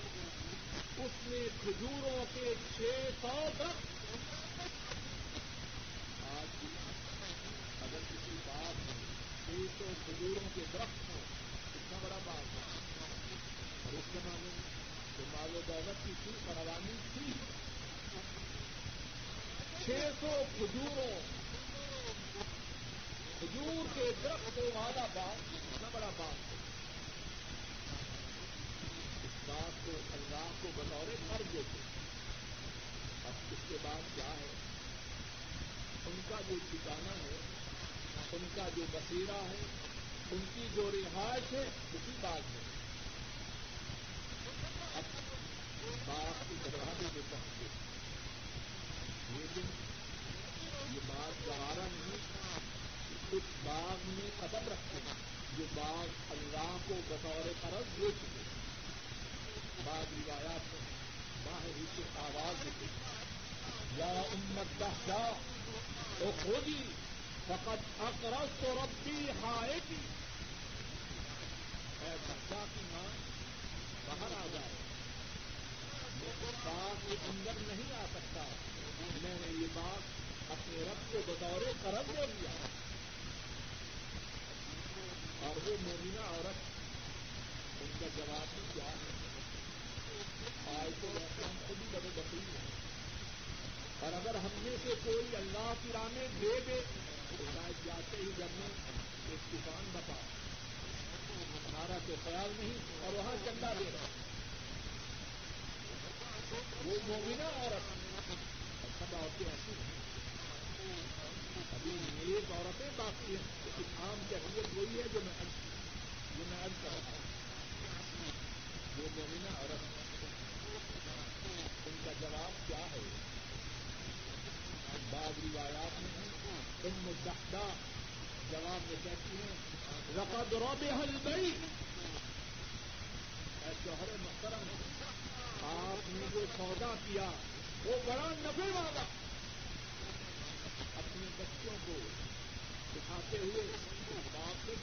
اس میں کھجوروں کے چھ سو درخت۔ آج اگر کسی بات میں چھ سو کھجوروں کے درخت ہوں، اتنا بڑا باغ ہے۔ اس زمانے میں تو مال و دولت کی تھی فروانی تھی۔ چھ سو کھجوروں، کھجور کے درخت والا باغ، اتنا بڑا باغ اس بات کو اللہ کو بطور کر دیتے اب اس کے بعد کیا ہے؟ ان کا جو ٹھکانا ہے، ان کا جو بسیرا ہے، ان کی جو رہائش ہے، اسی بات ہے اب بات کی دروازے میں پہنچے لیکن یہ بات گوارا نہیں، اس باغ میں قدم رکھتے ہیں۔ جو باغ اللہ کو بطور قرض دے چکے بعض روایات میں باہر ہی سے آواز دیتے یا امت دہدا تو کھولی فقط اقرض تو ربی ہائے گی اے بچہ کی ماں، باہر آ جائے۔ بات کے اندر نہیں آ سکتا میں نے یہ بات اپنے رب کو بطور قرض دے دیا اور وہ مومنہ عورت ان کا جواب بھی کیا ہے آج تو ہم خود ہی بڑے بکری ہیں اور اگر ہم میں سے کوئی اللہ کی راہ میں دے دے تو شاید جاتے ہی گھر میں ایک کسان بتا ہمارا تو خیال نہیں اور وہاں چندہ دے رہا وہ مومنا عورت سب عورتیں ایسی ہیں ابھی ایک عورتیں باقی ہیں لیکن عام کیفیت وہی ہے جو میں جو میں ارد کر رہا ہوں وہ مومنا عورت ان کا جواب کیا ہے بعض روایات میں ان مدحدہ جواب میں کہتی ہیں رقد روب حل گئی اے جوہر محترم آپ نے جو سودا کیا، وہ بڑا نفے والا۔ اپنے بچوں کو دکھاتے ہوئے باپ سے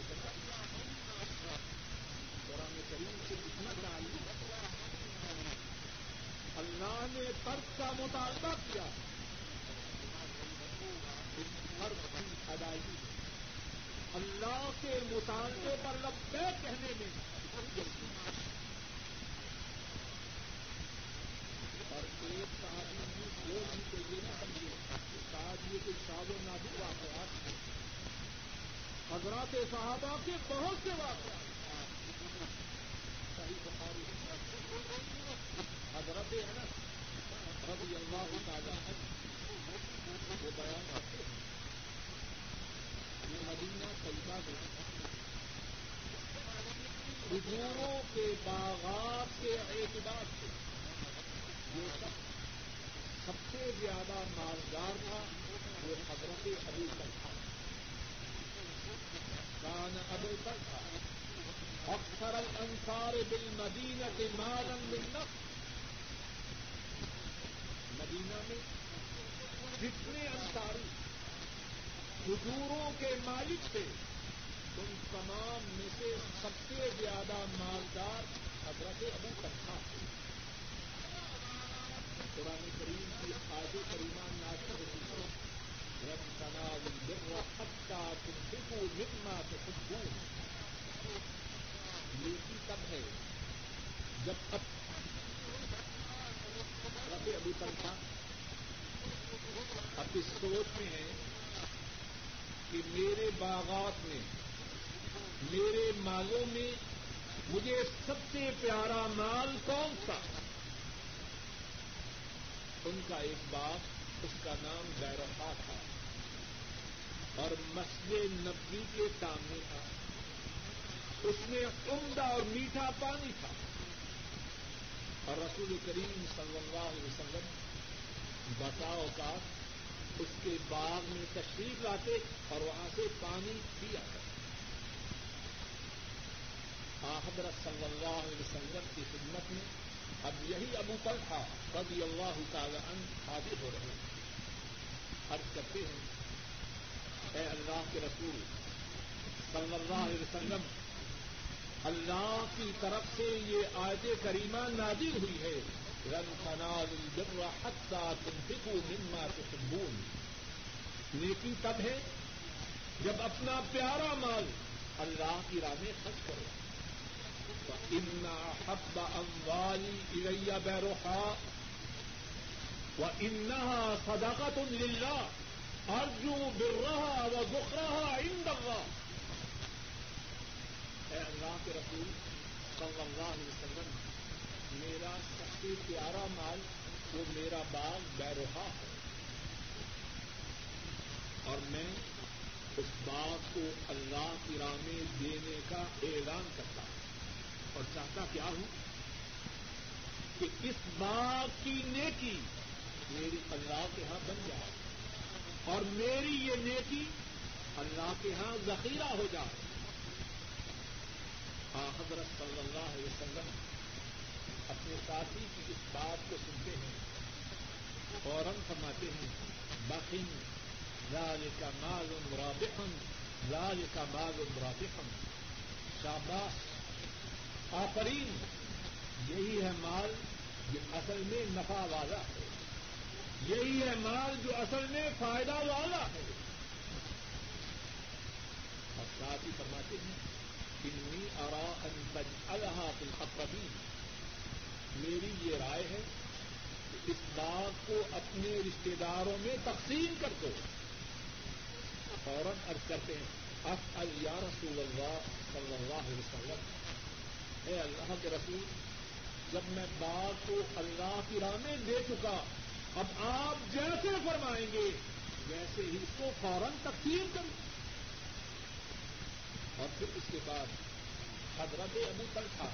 قرآن کریم سے اتنا چاہیے اللہ نے ترک کا مطالبہ کیا۔ ہر کی ادائیگی۔ اللہ کے مطالبے پر لبے کہنے میں۔ اور ایک صحابی بھی وہ بھی تو یہ نہ سمجھے شاید یہ کوئی شاد و نادی واقعات حضرات صحابہ کے بہت سے واقعات صحیح بخاری حضرت ہے نا رضی اللہ تعالیٰ ہے وہ بیان کرتے ہیں۔ یہ مدینہ طیبہ میں کھجوروں کے باغات کے اعتبار سے جو سب سب سے زیادہ مالدار تھا وہ حضرت ابو تھا کان ابو تھا اکثر الانصار بالمدینہ کے مالن ملنف مدینہ میں جتنے انصاری حضوروں کے مالک تھے۔ ان تمام میں سے سب سے زیادہ مالدار حضرت ابو تک تھا قرآن کریم کی آج کریمہ نازل ہوتی ہے رب تناز البر حتى تنفقوا مما تحبون۔ نیکی تب ہے جب اب رب ابو تنخواہ اب اس سوچ میں ہے کہ میرے باغات میں، میرے مالوں میں مجھے سب سے پیارا مال کون سا؟ ان کا ایک باغ، اس کا نام بیرفا تھا۔ اور مسجد نبی کے سامنے تھا۔ اس میں عمدہ اور میٹھا پانی تھا۔ اور رسول کریم صلی اللہ علیہ وسلم بتاؤ کا اس کے باغ میں تشریف لاتے اور وہاں سے پانی پیا کرتے۔ حضرت صلی اللہ علیہ وسلم کی خدمت میں اب یہی ابو پر تھا۔ رضی اللہ تعالی عنہ حاضر ہو رہے ہیں۔ عرض کرتے ہیں، اے اللہ کے رسول، صلی اللہ علیہ وسلم، اللہ کی طرف سے یہ آیت کریمہ نازل ہوئی ہے۔ رن تنال البر حتى تنفقوا مما تحبون۔ نیکی تب ہے جب اپنا پیارا مال اللہ کی راہ میں خرچ کرو۔ ان حب اموالی اریا بیروحا و انہا صداقت للہ ارجو برہا و ذخرہ عند اللہ اے اللہ کے رسول صلی اللہ علیہ وسلم، میرا سب سے پیارا مال وہ میرا باغ بیروحا ہے. اور میں اس باغ کو اللہ کی راہ میں دینے کا اعلان کرتا ہوں۔ اور چاہتا کیا ہوں کہ اس باغ کی نیکی میری اللہ کے ہاں بن جائے اور میری یہ نیکی اللہ کے ہاں ذخیرہ ہو جائے۔ ہاں حضرت صلی اللہ علیہ وسلم اپنے ساتھی کی اس بات کو سنتے ہیں فوراً فرماتے ہیں بخن لال کا مال مرابقن لال کا مال مرابقن شاباش آفرین۔ یہی ہے مال جو اصل میں نفع والا ہے۔ یہی ہے مال جو اصل میں فائدہ والا ہے۔ اور ساتھ ہی فرماتے ہیں، انی ارا ان الحاط الحقی میری یہ رائے ہے کہ اس بات کو اپنے رشتے داروں میں تقسیم کر دو۔ فوراً ارد کرتے ہیں اف یا رسول اللہ صلی اللہ علیہ وسلم اے اللہ کے رسول، جب میں بات کو اللہ کی راہ میں دے چکا، اب آپ جیسے فرمائیں گے، ویسے ہی اس کو فوراً تقسیم کریں اور پھر اس کے بعد حضرت ابو تلخا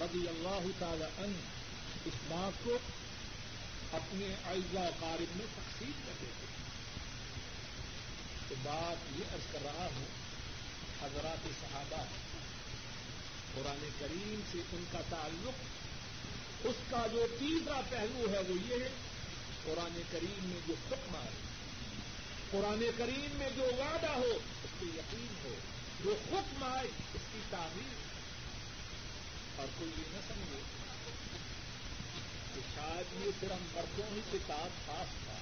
رضی اللہ تعالی ان اس بات کو اپنے اعزا قارب میں تقسیم کر دیتے تو بات یہ عرض کر رہا ہوں، حضرات صحابہ قرآن کریم سے ان کا تعلق، اس کا جو تیسرا پہلو ہے وہ یہ ہے، قرآن کریم میں جو حکم آئے، قرآن کریم میں جو وعدہ ہو، اس پہ یقین ہو، جو حکم آئے، اس کی تعمیر اور کوئی یہ نہ سمجھے کہ شاید یہ صرف مردوں ہی کتاب خاص تھا۔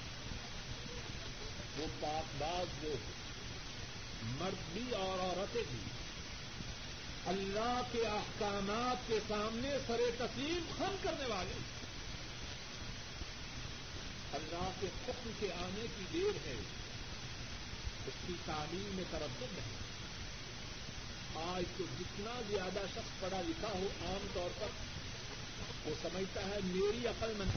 وہ پاک باز لوگ مرد بھی اور عورتیں بھی۔ اللہ کے احکامات کے سامنے سر تسلیم خم کرنے والے۔ اللہ کے حکم کے آنے کی دیر ہے۔ اس کی تعلیم میں تربت ہے آج تو جتنا زیادہ شخص پڑھا لکھا ہو عام طور پر، وہ سمجھتا ہے میری عقل مند۔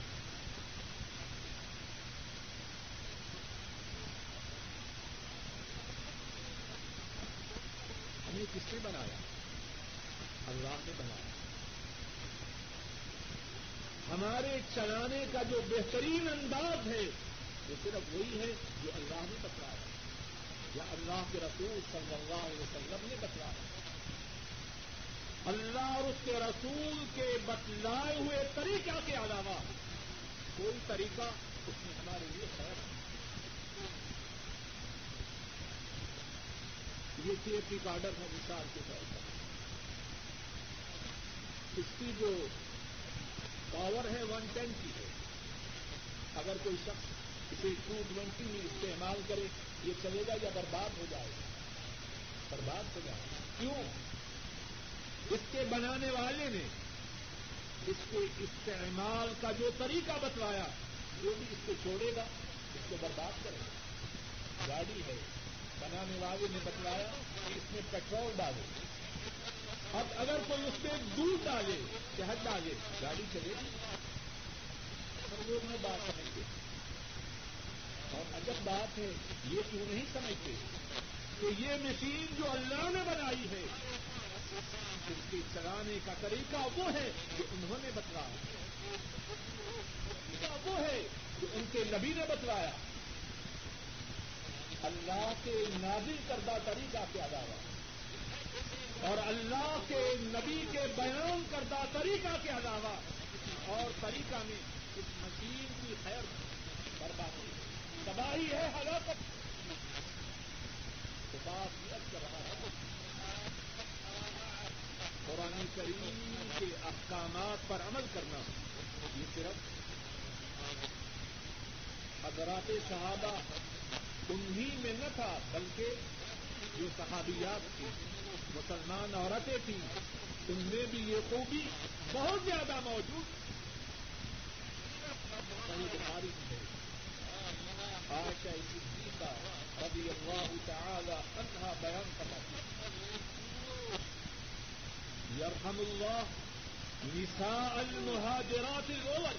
ہمیں کس نے بنایا؟ اللہ نے بنایا۔ ہمارے چلانے کا جو بہترین انداز ہے، وہ صرف وہی ہے جو اللہ نے بتلایا۔ یا اللہ کے رسول صلی اللہ علیہ وسلم نے بتلایا۔ اللہ اور اس کے رسول کے بتلائے ہوئے طریقہ کے علاوہ کوئی طریقہ اس میں ہمارے لیے خیر ہے یہ ٹیپ ریکارڈر ہے مثال کے طور پر۔ اس کی جو پاور ہے ون ٹین کی ہے۔ اگر کوئی شخص اسے ٹو ٹوینٹی میں استعمال کرے، یہ چلے گا یا برباد ہو جائے گا؟ برباد ہو جائے گا۔ کیوں؟ اس کے بنانے والے نے اس کے استعمال کا جو طریقہ بتلایا جو بھی اس کو چھوڑے گا، اس کو برباد کرے گا۔ گاڑی ہے، بنانے والے نے بتلایا کہ اس میں پیٹرول ڈالے اب اگر کوئی اس پہ دودھ ڈالے شہد ڈالے گاڑی چلے گی ہم لوگ میں بات سمجھتے۔ اور اگر بات ہے، یہ کیوں نہیں سمجھتے؟ کہ یہ مشین جو اللہ نے بنائی ہے، اس کے چلانے کا طریقہ وہ ہے جو انہوں نے بتلایا۔ وہ ہے جو ان کے نبی نے بتلایا۔ اللہ کے نازل کردہ طریقہ کے علاوہ اور اللہ کے نبی کے بیان کردہ طریقہ کے علاوہ اور طریقہ میں اس مشین کی خیر بربادی تباہی ہے ہلاکت تو بات یہ کر رہا ہے۔ قرآن کریم کے احکامات پر عمل کرنا۔ یہ صرف حضرات صحابہ انہیں میں نہ تھا، بلکہ جو صحابیات تھی، مسلمان عورتیں تھیں، ان میں بھی یہ خوبی بہت زیادہ موجود بخاری ہے۔ آشا صدیقہ رضی اللہ تعالی عنہ بیان کرنا یرحم اللہ نساء المهاجرات الاول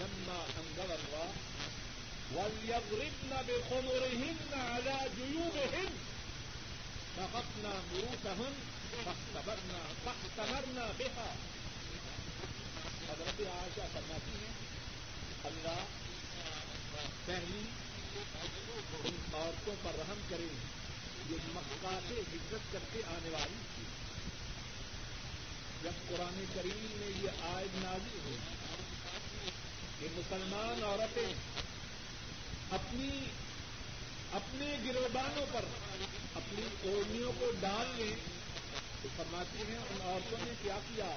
لما انزل الله وليضربن بخمرهن على جيوبهن. فقطنا مروتهن فاختبرنا فاختبرنا بها. حضرت عائشہ فرماتی ہیں، اللہ پہلی ان عورتوں پر رحم کرے جو مکہ سے ہجرت کر کے آنے والی تھی۔ جب قرآن کریم میں یہ آئے نازی ہوئی کہ مسلمان عورتیں اپنی اپنے گروبانوں پر اپنی اوڑھنیوں کو ڈال لیں تو فرماتی ہیں ان عورتوں نے کیا کیا؟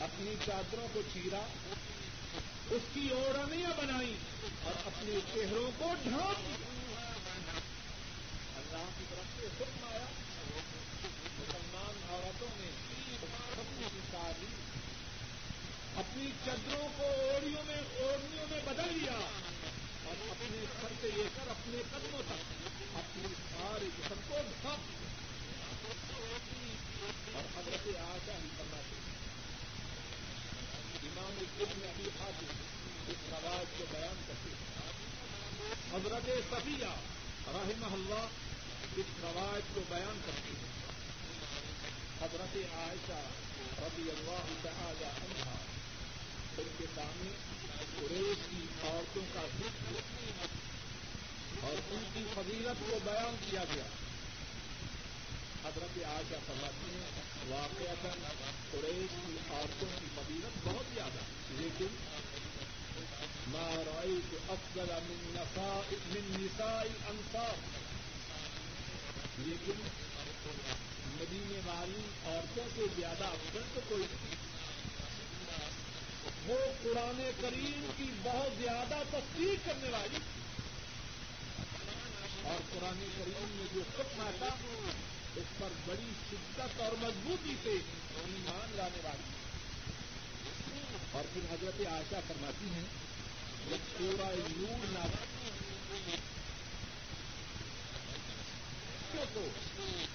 اپنی چادروں کو چیرا، اس کی اوڑھنیاں بنائی اور اپنے چہروں کو ڈھانپ اللہ کی طرف سے حکم آیا، مسلمان عورتوں نے اپنی تعلیم اپنی چدروں کو اوڑیوں میں اوڑھنیوں میں بدل لیا۔ سے لے کر اپنے قدموں تک، اپنی ساری جسم کو ڈھانپ اور حضرت آشا ہی کرنا چاہیے امام ابن ابھی حاضر اس رواج کو بیان کرتے ہیں۔ حضرت صفیہ رحمہ اللہ اس رواج کو بیان کرتے ہیں۔ حضرت عائشہ رضی اللہ تعالی عنہ، ان کے سامنے قریش کی عورتوں کا ذکر۔ اور ان کی فضیلت کو بیان کیا گیا۔ حضرت عائشہ فرماتی ہیں واقع قریش کی عورتوں کی فضیلت بہت زیادہ لیکن ما رأيت افضل من نساء من نساء لیکن مدینے والی عورتوں سے زیادہ افضل تو کوئی نہیں۔ وہ قرآن کریم کی بہت زیادہ تصدیق کرنے والی تھی۔ اور قرآن کریم میں جو حکم آتا اس پر بڑی شدت اور مضبوطی سے ایمان لانے والی اور پھر حضرت آشا فرماتی ہیں، جب پورا نور نہ کو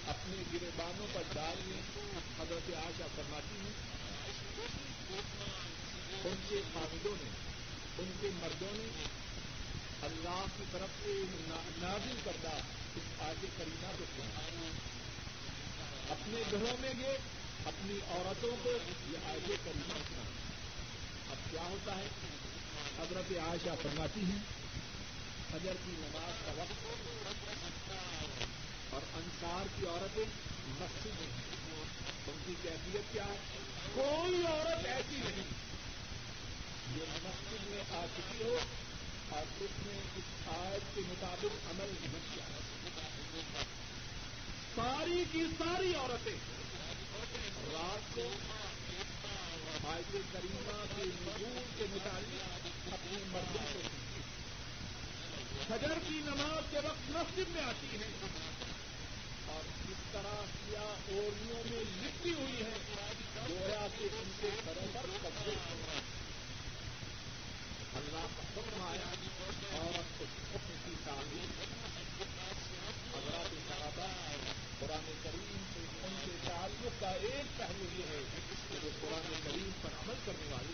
اپنے گرے بانوں پر ڈالنے حضرت آشا فرماتی ہیں، ان کے خامدوں نے، ان کے مردوں نے اللہ کی طرف سے نازل کردہ اس آج کریمہ کو سنا اپنے گھروں میں گئے، اپنی عورتوں کو یہ آج کریمہ سنا اب کیا ہوتا ہے؟ حضرت عائشہ فرماتی ہیں حجر کی نماز کا وقت اور انصار کی عورتیں مسجد میں ان کی کیفیت کیا ہے؟ کوئی عورت ایسی نہیں۔ جو مسجد میں آ چکی ہو اور اس نے اس آیت کے مطابق عمل نہیں کیا ساری کی ساری عورتیں رات کو آیت کریمہ کے نجوم کے مطابق اپنے مردوں کو فجر کی نماز کے وقت مسجد میں آتی ہے اور اس طرح کیا اوڑیوں میں لپٹی ہوئی ہے۔ گویا کے ان کے گھروں پر قبضے اللہ کا حکم آیا اور اس حکم کی تعلیم حضرات صحابہ قرآن کریم سے ان کے تعلق کا ایک پہلو یہ ہے کہ وہ قرآن کریم پر عمل کرنے والی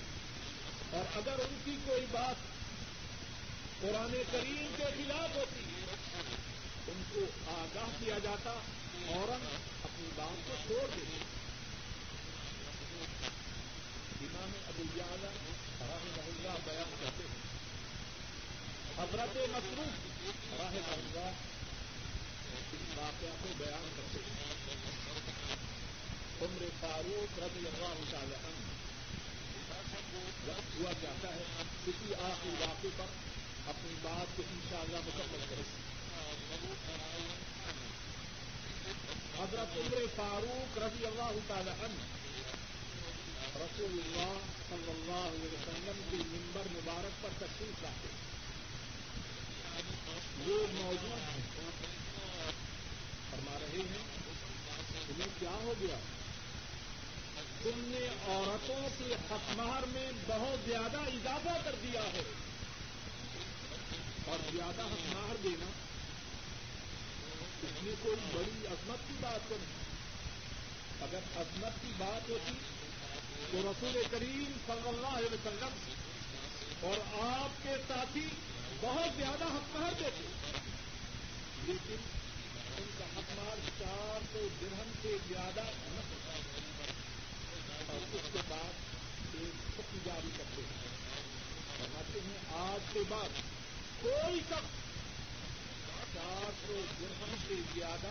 اور اگر ان کی کوئی بات قرآن کریم کے خلاف ہوتی ہے، ان کو آگاہ کیا جاتا، فوراً اپنی بات کو چھوڑ دیتے امام ابو جانا راہ محلہ بیان کرتے ہیں حضرت مصروف راہ محلہ اس واقعہ کو بیان کرتے ہیں۔ عمر فاروق رضی اللہ تعالی عنہ ہوا جاتا ہے، کسی آخری واقعے پر اپنی بات کو انشاءاللہ مکمل کرے حضرت عمر فاروق رضی اللہ تعالی عنہ رسول اللہ صلی اللہ علیہ وسلم کی ممبر مبارک پر تشریف لاتے وہ موجود ہیں فرما رہے ہیں، تمہیں کیا ہو گیا؟ تم نے عورتوں کے خطمار میں بہت زیادہ اضافہ کر دیا ہے۔ اور زیادہ ہتھیار دینا، اس میں کوئی بڑی عظمت کی بات کریں اگر عظمت کی بات ہوتی تو رسول کریم صلی اللہ علیہ وسلم اور آپ کے ساتھی بہت زیادہ حقمہر دیتے لیکن ان کا حقمار چار سو درہم سے زیادہ نہ اور اس کے بعد ایک حکم جاری کرتے ہیں۔ فرماتے ہیں، آج کے بعد کوئی کم چار سو درہم سے زیادہ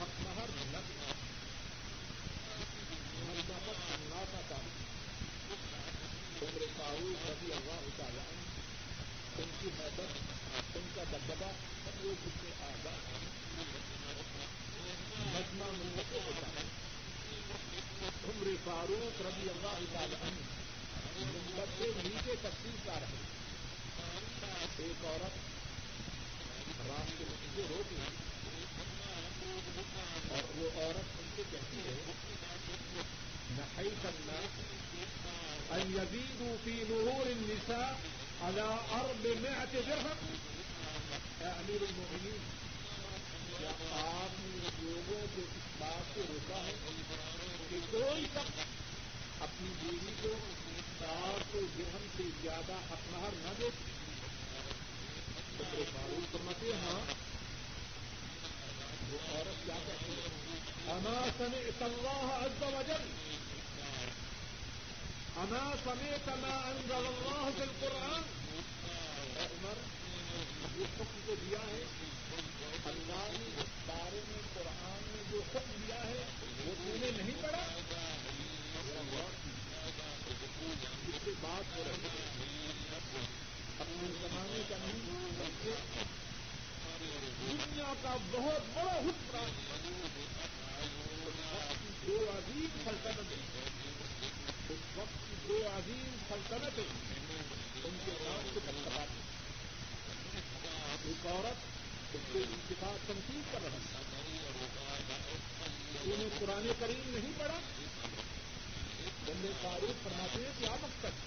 حق مہر نہ عمر فاروق رضی اللہ تعالیٰ ان کی حیبت ان کا دبدبا سب لوگ سے آزاد مجمع منتقل ہوتا ہے عمر فاروق رضی اللہ تعالی عنہ سے نیچے تفصیل کا رہے ایک عورت رام کے نیچے ہو گئی اور وہ عورت ان سے کہتی ہے نحی کرنا یزید فی ظہور النساء على ارض مئة امیر المؤمنین، کیا آپ نے لوگوں کو اس بات سے روکا ہے کہ کوئی شخص اپنی بیوی کو چار سو درہم سے زیادہ اپنہر نہ دے؟ فاروق فرماتے ہاں وہ عورت کیا کہتی ہے انا سمے اللہ عز وجل انا سمے تما انزل اللہ بالقرآن عمر، یہ حکم کو دیا ہے، اللہ نے اس بارے میں قرآن نے جو حکم دیا ہے، وہ تم نے نہیں پڑھا؟ اس سے بات ہو رہی ہے۔ اپنے زمانے کا نہیں، بلکہ دنیا کا بہت بڑا حکمران دو عظیم سلطنتیں، اس وقت کی دو عظیم سلطنتیں ان کے نام سے بتاتے ایک عورت، اس کے اتفاق تنقید کر رہا انہیں قرآن کریم نہیں پڑھا۔ بندے فاروق فرماتے ہیں کیا مقصد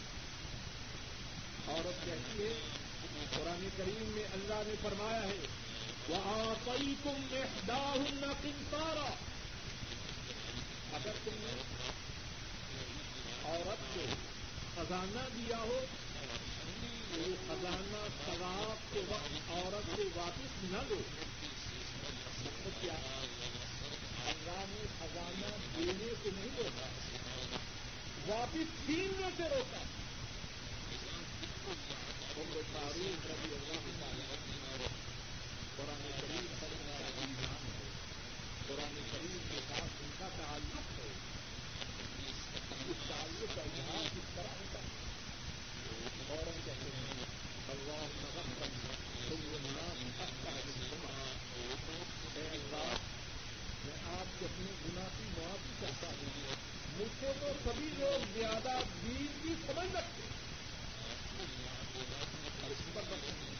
عورت کہتی ہے، قرآن کریم میں اللہ نے فرمایا ہے وہ آئی تم احداہ کنسارا اگر تم نے عورت کو خزانہ دیا ہو وہ خزانہ طلاق کے وقت عورت کو واپس نہ دو. مطلب کیا؟ اللہ نے خزانہ دینے سے نہیں روکا، واپس چھیننے سے روکا۔ عمر تاریخ ربی اللہ تعالیٰ قرآن کریم پر قرآن کریم کے ساتھ ان کا تعلق ہے اس تعلق کا اظہار کس طرح ہوتا ہے عورت کہتے ہیں اللہ اے اللہ میں آپ کے اپنے گنا کی معافی کرتا ہوں مجھ سے تو سبھی لوگ زیادہ دین کی سمجھ رکھتے اور اس پر حکم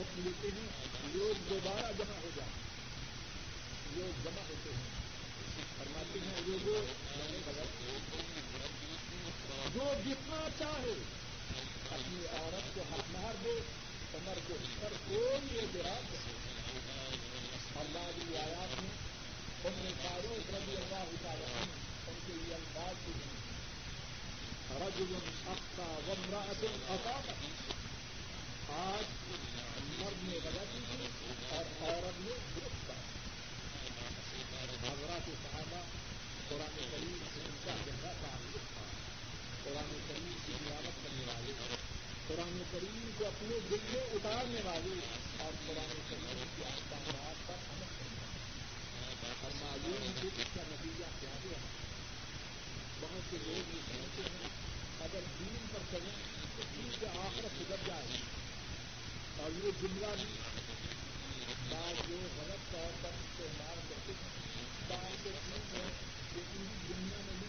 لیتے ہیں لوگ دوبارہ جمع ہو جائیں لوگ جمع ہوتے ہیں فرماتے ہیں لوگوں جو جتنا چاہے اپنی عورت کو حق مار دے عمر کو اس کوئی اعتراض نہیں اللہ کی آیات میں ان میں فاروق رضی اللہ تعالیٰ ان کے لیے الفاظ بھی ہیں رجل اقتا ومراۃ اقام آج مرد نے غلطی کی اور عورت نے درست حضرات صحابہ قرآن کریم سے ان کا گہرا تعلق تھا قرآن کریم کی تلاوت کرنے والے قرآن کریم کو اپنے دل میں اتارنے والے اور قرآن کریم کے احکامات پر عمل کرنے والے اور معلوم کہ اس کا نتیجہ کیا گیا بہت سے لوگ یہ سمجھتے ہیں اگر دین پر چلیں تو دین کے آخر سدھر جائے اور یہ جملہ بھی بعض جو غلط طور پر استعمال کرتے ہیں، بعض کے ٹھیک ہے، لیکن دنیا میں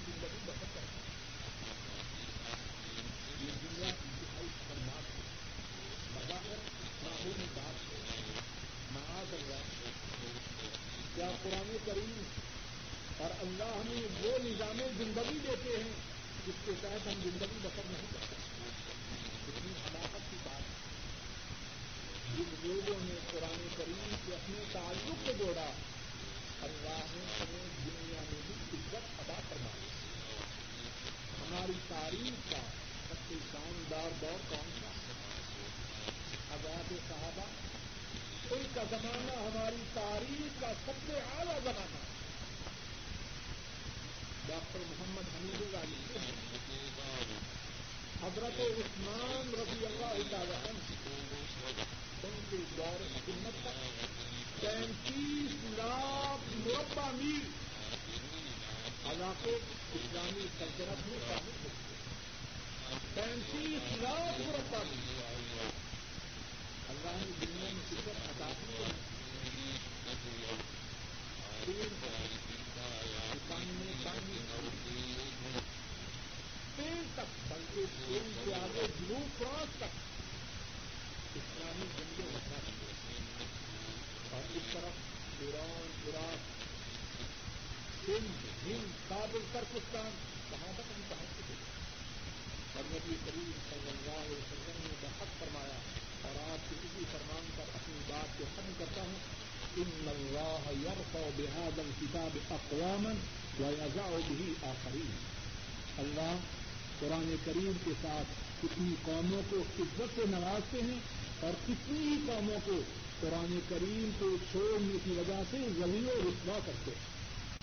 الكتاب اقواما ويضع به آخرين. اللہ قرآن کریم کے ساتھ کتنی قوموں کو عزت سے نوازتے ہیں اور کتنی قوموں کو قرآن کریم کو چھوڑنے کی وجہ سے ذلیل و رسوا کرتے ہیں۔